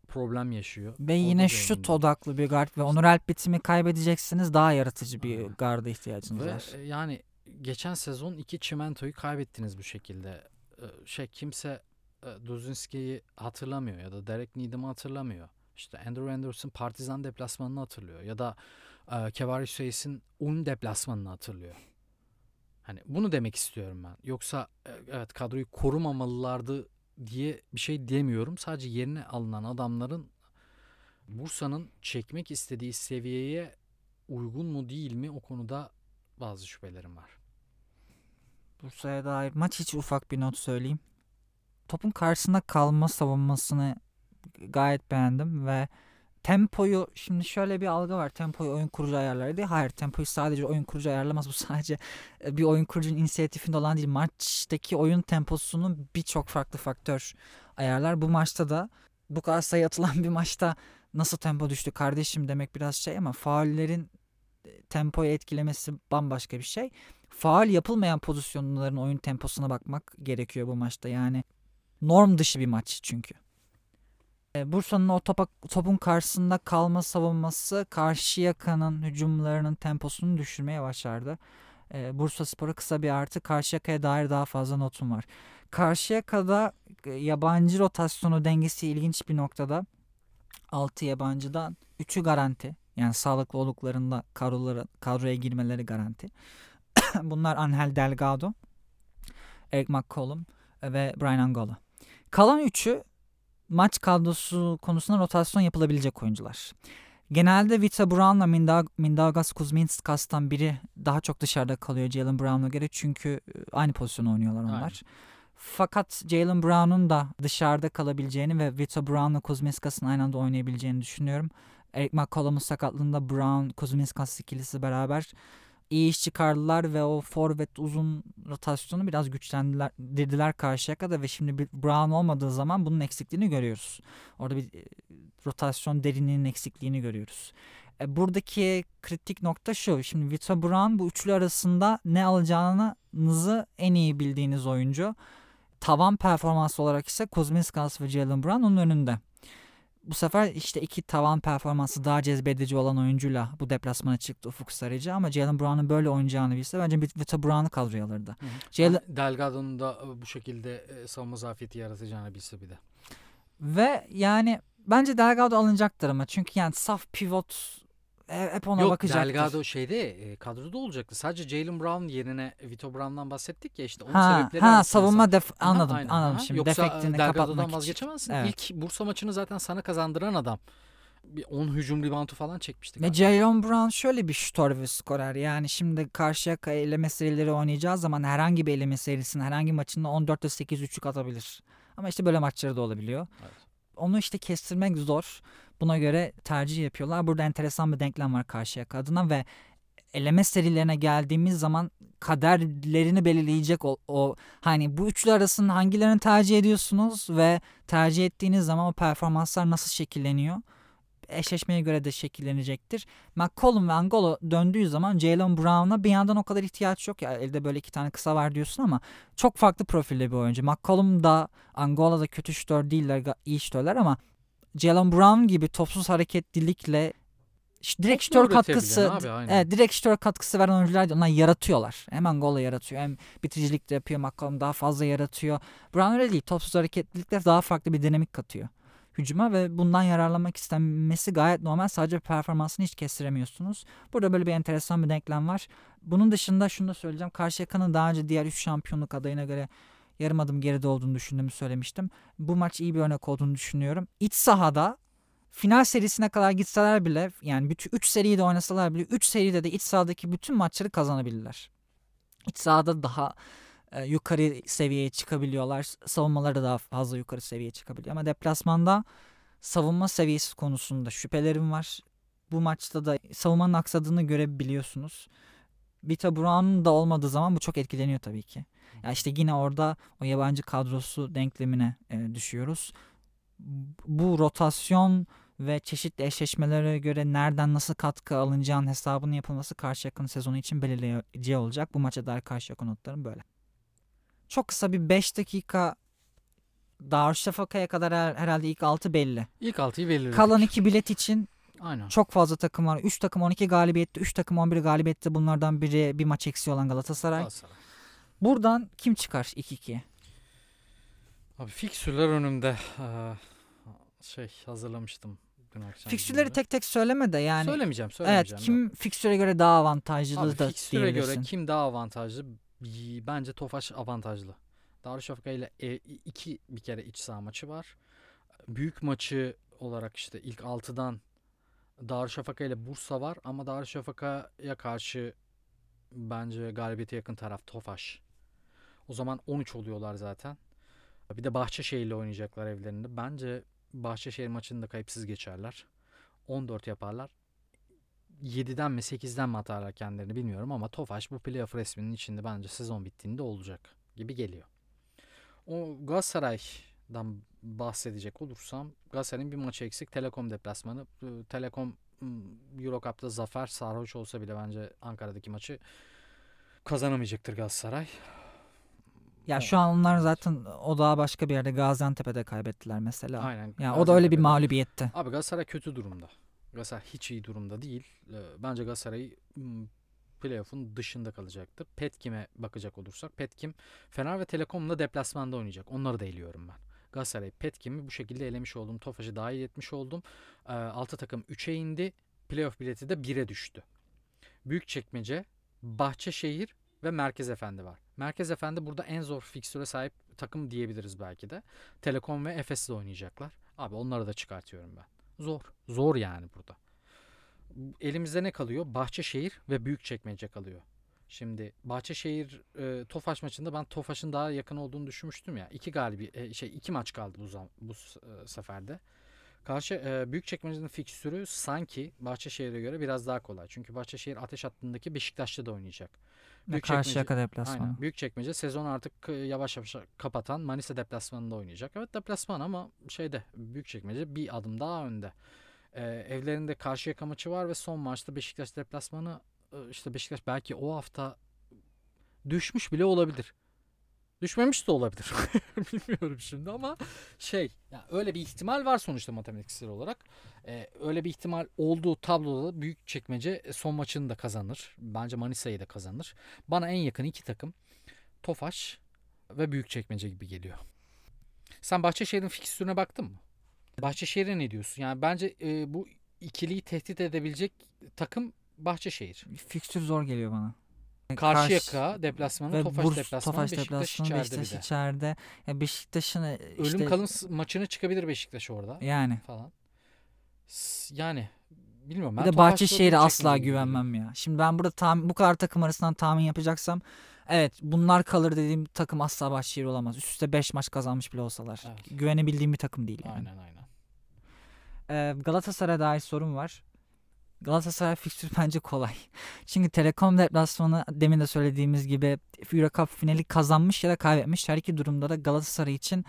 B: problem yaşıyor.
A: Ve yine şut odaklı bir guard ve Onur Alp bitimi kaybedeceksiniz daha yaratıcı bir Aynen. garda ihtiyacınız
B: ve
A: var.
B: Yani geçen sezon iki çimentoyu kaybettiniz bu şekilde. Ee, şey kimse e, Duzinski'yi hatırlamıyor ya da Derek Needham'ı hatırlamıyor. İşte Andrew Anderson Partizan deplasmanını hatırlıyor ya da e, Kevari Reis'in Un deplasmanını hatırlıyor. Hani bunu demek istiyorum ben. Yoksa e, evet kadroyu korumamalılardı diye bir şey demiyorum. Sadece yerine alınan adamların Bursa'nın çekmek istediği seviyeye uygun mu değil mi o konuda bazı şüphelerim var.
A: Bursa'ya dair maç içi ufak bir not söyleyeyim. Topun karşısında kalma savunmasını gayet beğendim ve tempoyu şimdi şöyle bir algı var. Tempoyu oyun kurucu ayarlar diye. Hayır tempoyu sadece oyun kurucu ayarlamaz. Bu sadece e, bir oyun kurucunun inisiyatifinde olan değil. Maçtaki oyun temposunu birçok farklı faktör ayarlar. Bu maçta da bu kadar sayı atılan bir maçta nasıl tempo düştü kardeşim demek biraz şey ama faullerin e, tempoyu etkilemesi bambaşka bir şey. Faal yapılmayan pozisyonların oyun temposuna bakmak gerekiyor bu maçta. Yani norm dışı bir maç çünkü. E, Bursa'nın o topa, topun karşısında kalma savunması Karşıyaka'nın hücumlarının temposunu düşürmeye başardı. E, Bursa Spor'a kısa bir artı Karşıyaka'ya dair daha fazla notum var. Karşıyaka'da e, yabancı rotasyonu dengesi ilginç bir noktada. 6 yabancıdan 3'ü garanti. Yani sağlıklı olduklarında kadrolara, kadroya girmeleri garanti. Bunlar Angel Delgado, Eric McCollum ve Brian Angola. Kalan üçü maç kadrosu konusunda rotasyon yapılabilecek oyuncular. Genelde Vita Brown'la Mindag Mindaugas Kuzminskas'tan biri daha çok dışarıda kalıyor Jalen Brown'a göre çünkü e, aynı pozisyonu oynuyorlar onlar. Aynen. Fakat Jalen Brown'un da dışarıda kalabileceğini ve Vita Brown'la Kuzminskas'ın aynı anda oynayabileceğini düşünüyorum. Eric McCollum'un sakatlığında Brown, Kuzminskas ikilisi beraber iyi iş çıkardılar ve o forvet uzun rotasyonu biraz güçlendirdiler karşıya kadar ve şimdi bir Brown olmadığı zaman bunun eksikliğini görüyoruz. Orada bir e, rotasyon derinliğinin eksikliğini görüyoruz. E, buradaki kritik nokta şu. Şimdi Vito Brown bu üçlü arasında ne alacağınızı en iyi bildiğiniz oyuncu. Tavan performansı olarak ise Kuzminskas ve Jalen Brown onun önünde. Bu sefer işte iki tavan performansı daha cezbedici olan oyuncuyla bu deplasmana çıktı Ufuk Sarıcı ama Jalen Brown'un böyle oynayacağını bilse bence Vito Brown'u kadroya alırdı.
B: Jalen... Delgado'nun da bu şekilde savunma zafiyeti yaratacağını bilse bir de.
A: Ve yani bence Delgado alınacaktır ama çünkü yani saf pivot hep ona
B: Yok,
A: bakacaktır.
B: Delgado şeyde e, kadroda olacaktı. Sadece Jalen Brown yerine Vito Brown'dan bahsettik ya işte onun
A: ha,
B: sebepleri
A: ha savunma def
B: Aha,
A: anladım
B: aynen.
A: anladım
B: Aha.
A: şimdi
B: Yoksa
A: defektini
B: Delgado'dan
A: kapatmak
B: vazgeçemezsin.
A: Evet.
B: İlk Bursa maçını zaten sana kazandıran adam. Bir 10 hücum reboundu falan çekmiştik.
A: Ve Jalen Brown şöyle bir şutör ve skorer. Yani şimdi karşıya eleme serileri oynayacağı zaman herhangi bir eleme serisinin herhangi maçında 14'te 8 üçlük atabilir. Ama işte böyle maçları da olabiliyor.
B: Evet.
A: Onu işte kestirmek zor. Buna göre tercih yapıyorlar. Burada enteresan bir denklem var karşıya adına ve eleme serilerine geldiğimiz zaman kaderlerini belirleyecek o, o hani bu üçlü arasının hangilerini tercih ediyorsunuz ve tercih ettiğiniz zaman o performanslar nasıl şekilleniyor? eşleşmeye göre de şekillenecektir. McCollum ve Angolo döndüğü zaman Jalen Brown'a bir yandan o kadar ihtiyaç yok. Ya elde böyle iki tane kısa var diyorsun ama çok farklı profilde bir oyuncu. McCollum da Angola da kötü şütör değiller, iyi şütörler ama Jalen Brown gibi topsuz hareketlilikle direkt şütör katkısı
B: abi,
A: evet, direkt şütör katkısı veren oyuncular onlar yaratıyorlar. Hem Angola yaratıyor hem bitiricilik de yapıyor. McCollum daha fazla yaratıyor. Brown öyle değil. Topsuz hareketlilikle daha farklı bir dinamik katıyor hücuma ve bundan yararlanmak istenmesi gayet normal. Sadece performansını hiç kestiremiyorsunuz. Burada böyle bir enteresan bir denklem var. Bunun dışında şunu da söyleyeceğim. Karşıyaka'nın daha önce diğer 3 şampiyonluk adayına göre yarım adım geride olduğunu düşündüğümü söylemiştim. Bu maç iyi bir örnek olduğunu düşünüyorum. İç sahada final serisine kadar gitseler bile yani 3 seriyi de oynasalar bile 3 seride de iç sahadaki bütün maçları kazanabilirler. İç sahada daha e, yukarı seviyeye çıkabiliyorlar. Savunmaları da daha fazla yukarı seviyeye çıkabiliyor. Ama deplasmanda savunma seviyesi konusunda şüphelerim var. Bu maçta da savunmanın aksadığını görebiliyorsunuz. Vita Brown'un da olmadığı zaman bu çok etkileniyor tabii ki. Ya işte yine orada o yabancı kadrosu denklemine e, düşüyoruz. Bu rotasyon ve çeşitli eşleşmelere göre nereden nasıl katkı alınacağın hesabının yapılması karşı yakın sezonu için belirleyici olacak. Bu maça dair karşı yakın notlarım böyle. Çok kısa bir 5 dakika Darüşşafaka'ya kadar her, herhalde ilk 6 belli.
B: İlk 6'yı belirledik.
A: Kalan 2 bilet için
B: Aynen.
A: çok fazla takım var. 3 takım 12 galibiyette, 3 takım 11 galibiyette. Bunlardan biri bir maç eksiği olan Galatasaray.
B: Galatasaray.
A: Buradan kim çıkar 2-2?
B: Abi fiksürler önümde. şey hazırlamıştım dün akşam.
A: Fiksürleri tek tek söyleme de yani.
B: Söylemeyeceğim, söylemeyeceğim.
A: Evet, kim fikstüre göre daha avantajlı
B: Abi,
A: da diyebilirsin.
B: göre kim daha avantajlı? Bence Tofaş avantajlı. Darüşşafaka ile e, iki bir kere iç saha maçı var. Büyük maçı olarak işte ilk 6'dan Darüşşafaka ile Bursa var ama Darüşşafaka'ya karşı bence galibiyete yakın taraf Tofaş. O zaman 13 oluyorlar zaten. Bir de Bahçeşehir ile oynayacaklar evlerinde. Bence Bahçeşehir maçını da kayıpsız geçerler. 14 yaparlar. 7'den mi 8'den mi atarlar kendilerini bilmiyorum ama Tofaş bu playoff resminin içinde bence sezon bittiğinde olacak gibi geliyor. O Galatasaray'dan bahsedecek olursam Galatasaray'ın bir maçı eksik Telekom deplasmanı. Telekom Euro Cup'ta zafer sarhoş olsa bile bence Ankara'daki maçı kazanamayacaktır Galatasaray.
A: Ya şu an onlar zaten o daha başka bir yerde Gaziantep'te kaybettiler mesela.
B: Aynen.
A: Ya o da öyle bir mağlubiyetti.
B: Abi Galatasaray kötü durumda. Galatasaray hiç iyi durumda değil. Bence Galatasaray playoff'un dışında kalacaktır. Petkim'e bakacak olursak Petkim Fener ve Telekom'la deplasmanda oynayacak. Onları da eliyorum ben. Galatasaray Petkim'i bu şekilde elemiş oldum. Tofaş'ı dahil etmiş oldum. E, 6 takım 3'e indi. Playoff bileti de 1'e düştü. Büyükçekmece, Bahçeşehir ve Merkez Efendi var. Merkez Efendi burada en zor fikstüre sahip takım diyebiliriz belki de. Telekom ve Efes'le oynayacaklar. Abi onları da çıkartıyorum ben. Zor. Zor yani burada. Elimizde ne kalıyor? Bahçeşehir ve Büyükçekmece kalıyor. Şimdi Bahçeşehir e, Tofaş maçında ben Tofaş'ın daha yakın olduğunu düşünmüştüm ya. İki galibi e, şey iki maç kaldı bu zam, bu e, seferde. Karşı e, Büyükçekmece'nin fikstürü sanki Bahçeşehir'e göre biraz daha kolay. Çünkü Bahçeşehir ateş hattındaki Beşiktaş'ta da oynayacak.
A: Karşıyaka deplasmanı.
B: Aynen. Büyükçekmece sezon artık yavaş yavaş kapatan Manisa deplasmanında oynayacak. Evet deplasman ama şeyde Büyükçekmece bir adım daha önde. Ee, evlerinde Karşıyaka maçı var ve son maçta Beşiktaş deplasmanı işte Beşiktaş belki o hafta düşmüş bile olabilir. Düşmemiş de olabilir. Bilmiyorum şimdi ama şey yani öyle bir ihtimal var sonuçta matematiksel olarak. Ee, öyle bir ihtimal olduğu tabloda büyük çekmece son maçını da kazanır. Bence Manisa'yı da kazanır. Bana en yakın iki takım Tofaş ve büyük çekmece gibi geliyor. Sen Bahçeşehir'in fikstürüne baktın mı? Bahçeşehir'e ne diyorsun? Yani bence e, bu ikiliyi tehdit edebilecek takım Bahçeşehir.
A: Fikstür zor geliyor bana.
B: Karşıyaka deplasmanı,
A: ve
B: Tofaş
A: Burs,
B: deplasmanı,
A: Tofaş
B: Beşiktaş
A: deplasmanı,
B: içeride
A: Beşiktaş
B: bir de.
A: içeride. Ya Beşiktaş'ın e,
B: Ölüm
A: işte
B: kalım maçına çıkabilir Beşiktaş orada
A: yani.
B: falan. S- Yani bilmiyorum. Ben
A: Bir de Bahçeşehir'e asla
B: geliyor.
A: güvenmem ya. Şimdi ben burada tahmin, bu kadar takım arasından tahmin yapacaksam evet bunlar kalır dediğim takım asla Bahçeşehir olamaz. Üst üste 5 maç kazanmış bile olsalar.
B: Evet.
A: Güvenebildiğim bir takım değil yani.
B: Aynen aynen.
A: Ee, Galatasaray'a dair sorum var. Galatasaray fikstürü bence kolay. Çünkü Telekom deplasmanı demin de söylediğimiz gibi Euro Cup finali kazanmış ya da kaybetmiş. Her iki durumda da Galatasaray için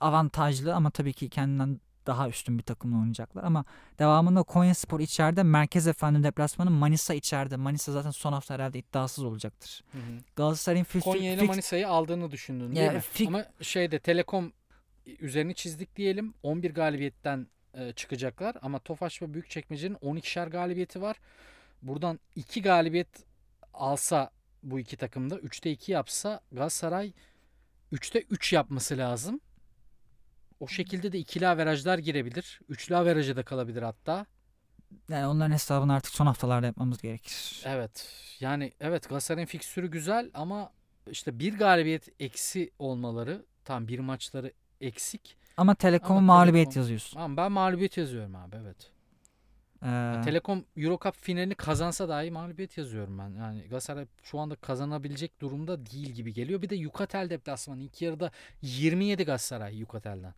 A: avantajlı ama tabii ki kendinden daha üstün bir takımla oynayacaklar. Ama devamında Konyaspor içeride, Merkez Efendi deplasmanı Manisa içeride. Manisa zaten son hafta herhalde iddiasız olacaktır.
B: Hı hı.
A: Galatasaray'ın fikstür,
B: Konya ile Manisa'yı aldığını düşündün değil
A: Ya,
B: mi?
A: fik-
B: Ama şeyde Telekom üzerini çizdik diyelim. 11 galibiyetten e, çıkacaklar ama Tofaş ve Büyükçekmece'nin 12'şer galibiyeti var. Buradan 2 galibiyet alsa bu iki takımda 3'te 2 yapsa Galatasaray 3'te 3 yapması lazım. O şekilde de ikili averajlar girebilir. Üçlü averaja da kalabilir hatta.
A: yani onların hesabını artık son haftalarda yapmamız gerekir.
B: Evet. Yani evet Galatasaray'ın fikstürü güzel ama işte bir galibiyet eksi olmaları tam bir maçları eksik.
A: Ama Telekom'a
B: Ama
A: mağlubiyet
B: Telekom-
A: yazıyorsun.
B: Ama ben mağlubiyet yazıyorum abi evet.
A: Ee,
B: Telekom Euro Cup finalini kazansa dahi mağlubiyet yazıyorum ben. Yani Galatasaray şu anda kazanabilecek durumda değil gibi geliyor. Bir de Yukatel deplasmanı. ilk yarıda 27 Galatasaray Yukatel'den.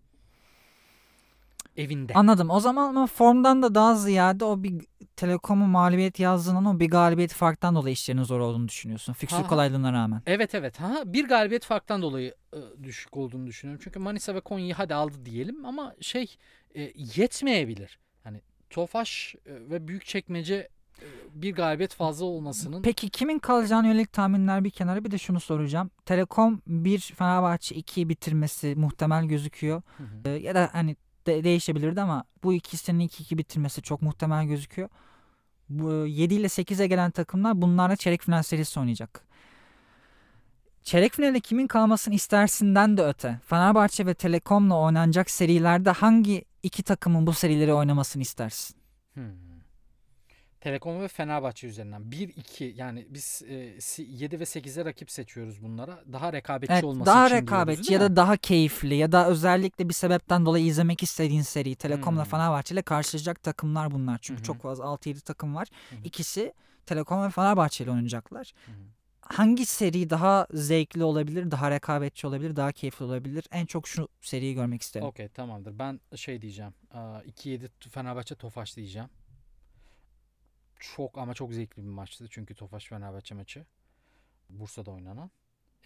B: Evinde.
A: Anladım. O zaman ama formdan da daha ziyade o bir Telekom'un mağlubiyet yazdığından o bir galibiyet farktan dolayı işlerinin zor olduğunu düşünüyorsun. Fikstür kolaylığına rağmen.
B: Evet evet. Ha, bir galibiyet farktan dolayı e, düşük olduğunu düşünüyorum. Çünkü Manisa ve Konya'yı hadi aldı diyelim ama şey e, yetmeyebilir. Hani Tofaş e, ve Büyükçekmece e, bir galibiyet fazla olmasının
A: Peki kimin kalacağına yönelik tahminler bir kenara bir de şunu soracağım. Telekom 1 Fenerbahçe 2'yi bitirmesi muhtemel gözüküyor.
B: Hı hı.
A: Ee, ya da hani de- değişebilirdi ama bu ikisinin 2-2 bitirmesi çok muhtemel gözüküyor. Bu 7 ile 8'e gelen takımlar bunlarla çeyrek final serisi oynayacak. Çeyrek finale kimin kalmasını istersinden de öte. Fenerbahçe ve Telekom'la oynanacak serilerde hangi iki takımın bu serileri oynamasını istersin?
B: Hmm. Telekom ve Fenerbahçe üzerinden 1-2 yani biz e, si- 7 ve 8'e rakip seçiyoruz bunlara. Daha rekabetçi
A: Evet,
B: olması
A: daha
B: için
A: rekabetçi
B: diyoruz,
A: ya da daha keyifli ya da özellikle bir sebepten dolayı izlemek istediğin seri Telekom'la
B: Hmm.
A: Fenerbahçe ile karşılaşacak takımlar bunlar. Çünkü
B: hı.
A: çok fazla 6-7 takım var.
B: Hı.
A: İkisi Telekom ve Fenerbahçe ile oynayacaklar.
B: Hı.
A: Hangi seri daha zevkli olabilir, daha rekabetçi olabilir, daha keyifli olabilir? En çok şu seriyi görmek isterim.
B: Okey tamamdır. Ben şey diyeceğim. Aa, 2-7 Fenerbahçe Tofaş diyeceğim. Çok ama çok zevkli bir maçtı. Çünkü Tofaş Fenerbahçe maçı. Bursa'da oynanan.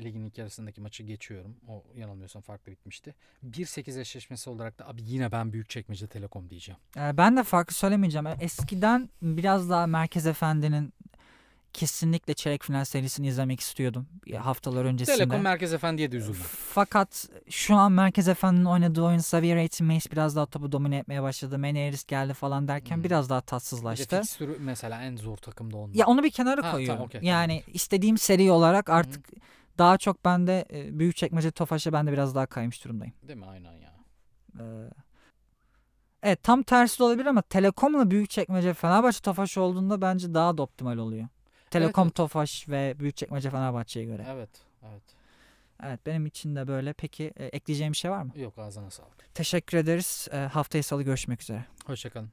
B: Ligin ilk yarısındaki maçı geçiyorum. O yanılmıyorsam farklı bitmişti. 1-8 eşleşmesi olarak da abi yine ben Büyükçekmece Telekom diyeceğim.
A: Ee, ben de farklı söylemeyeceğim. Ee, Eskiden biraz daha Merkez Efendi'nin kesinlikle çeyrek final serisini izlemek istiyordum haftalar öncesinde.
B: Telekom Merkez Efendi'ye de üzüldüm.
A: Fakat şu an Merkez Efendi'nin oynadığı oyun Xavier Aiton Mace biraz daha topu domine etmeye başladı. Meneris geldi falan derken
B: Hmm.
A: biraz daha
B: Bir
A: tatsızlaştı.
B: fikstürü mesela en zor takımda onlar.
A: Ya onu bir kenara
B: Ha,
A: koyuyorum.
B: tamam, okey,
A: yani istediğim seri olarak artık daha çok bende e, büyük çekmece Tofaş'a ben de biraz daha kaymış durumdayım.
B: Değil mi? Aynen ya.
A: Ee, evet tam tersi de olabilir ama Telekom'la büyük çekmece Fenerbahçe Tofaş olduğunda bence daha da optimal oluyor. Telekom
B: evet,
A: Tofaş ve Büyükçekmece Fenerbahçe'ye göre.
B: Evet, evet.
A: Evet benim için de böyle. Peki e, ekleyeceğim bir şey var mı?
B: Yok ağzına sağlık.
A: Teşekkür ederiz. E, haftaya salı görüşmek üzere.
B: Hoşçakalın.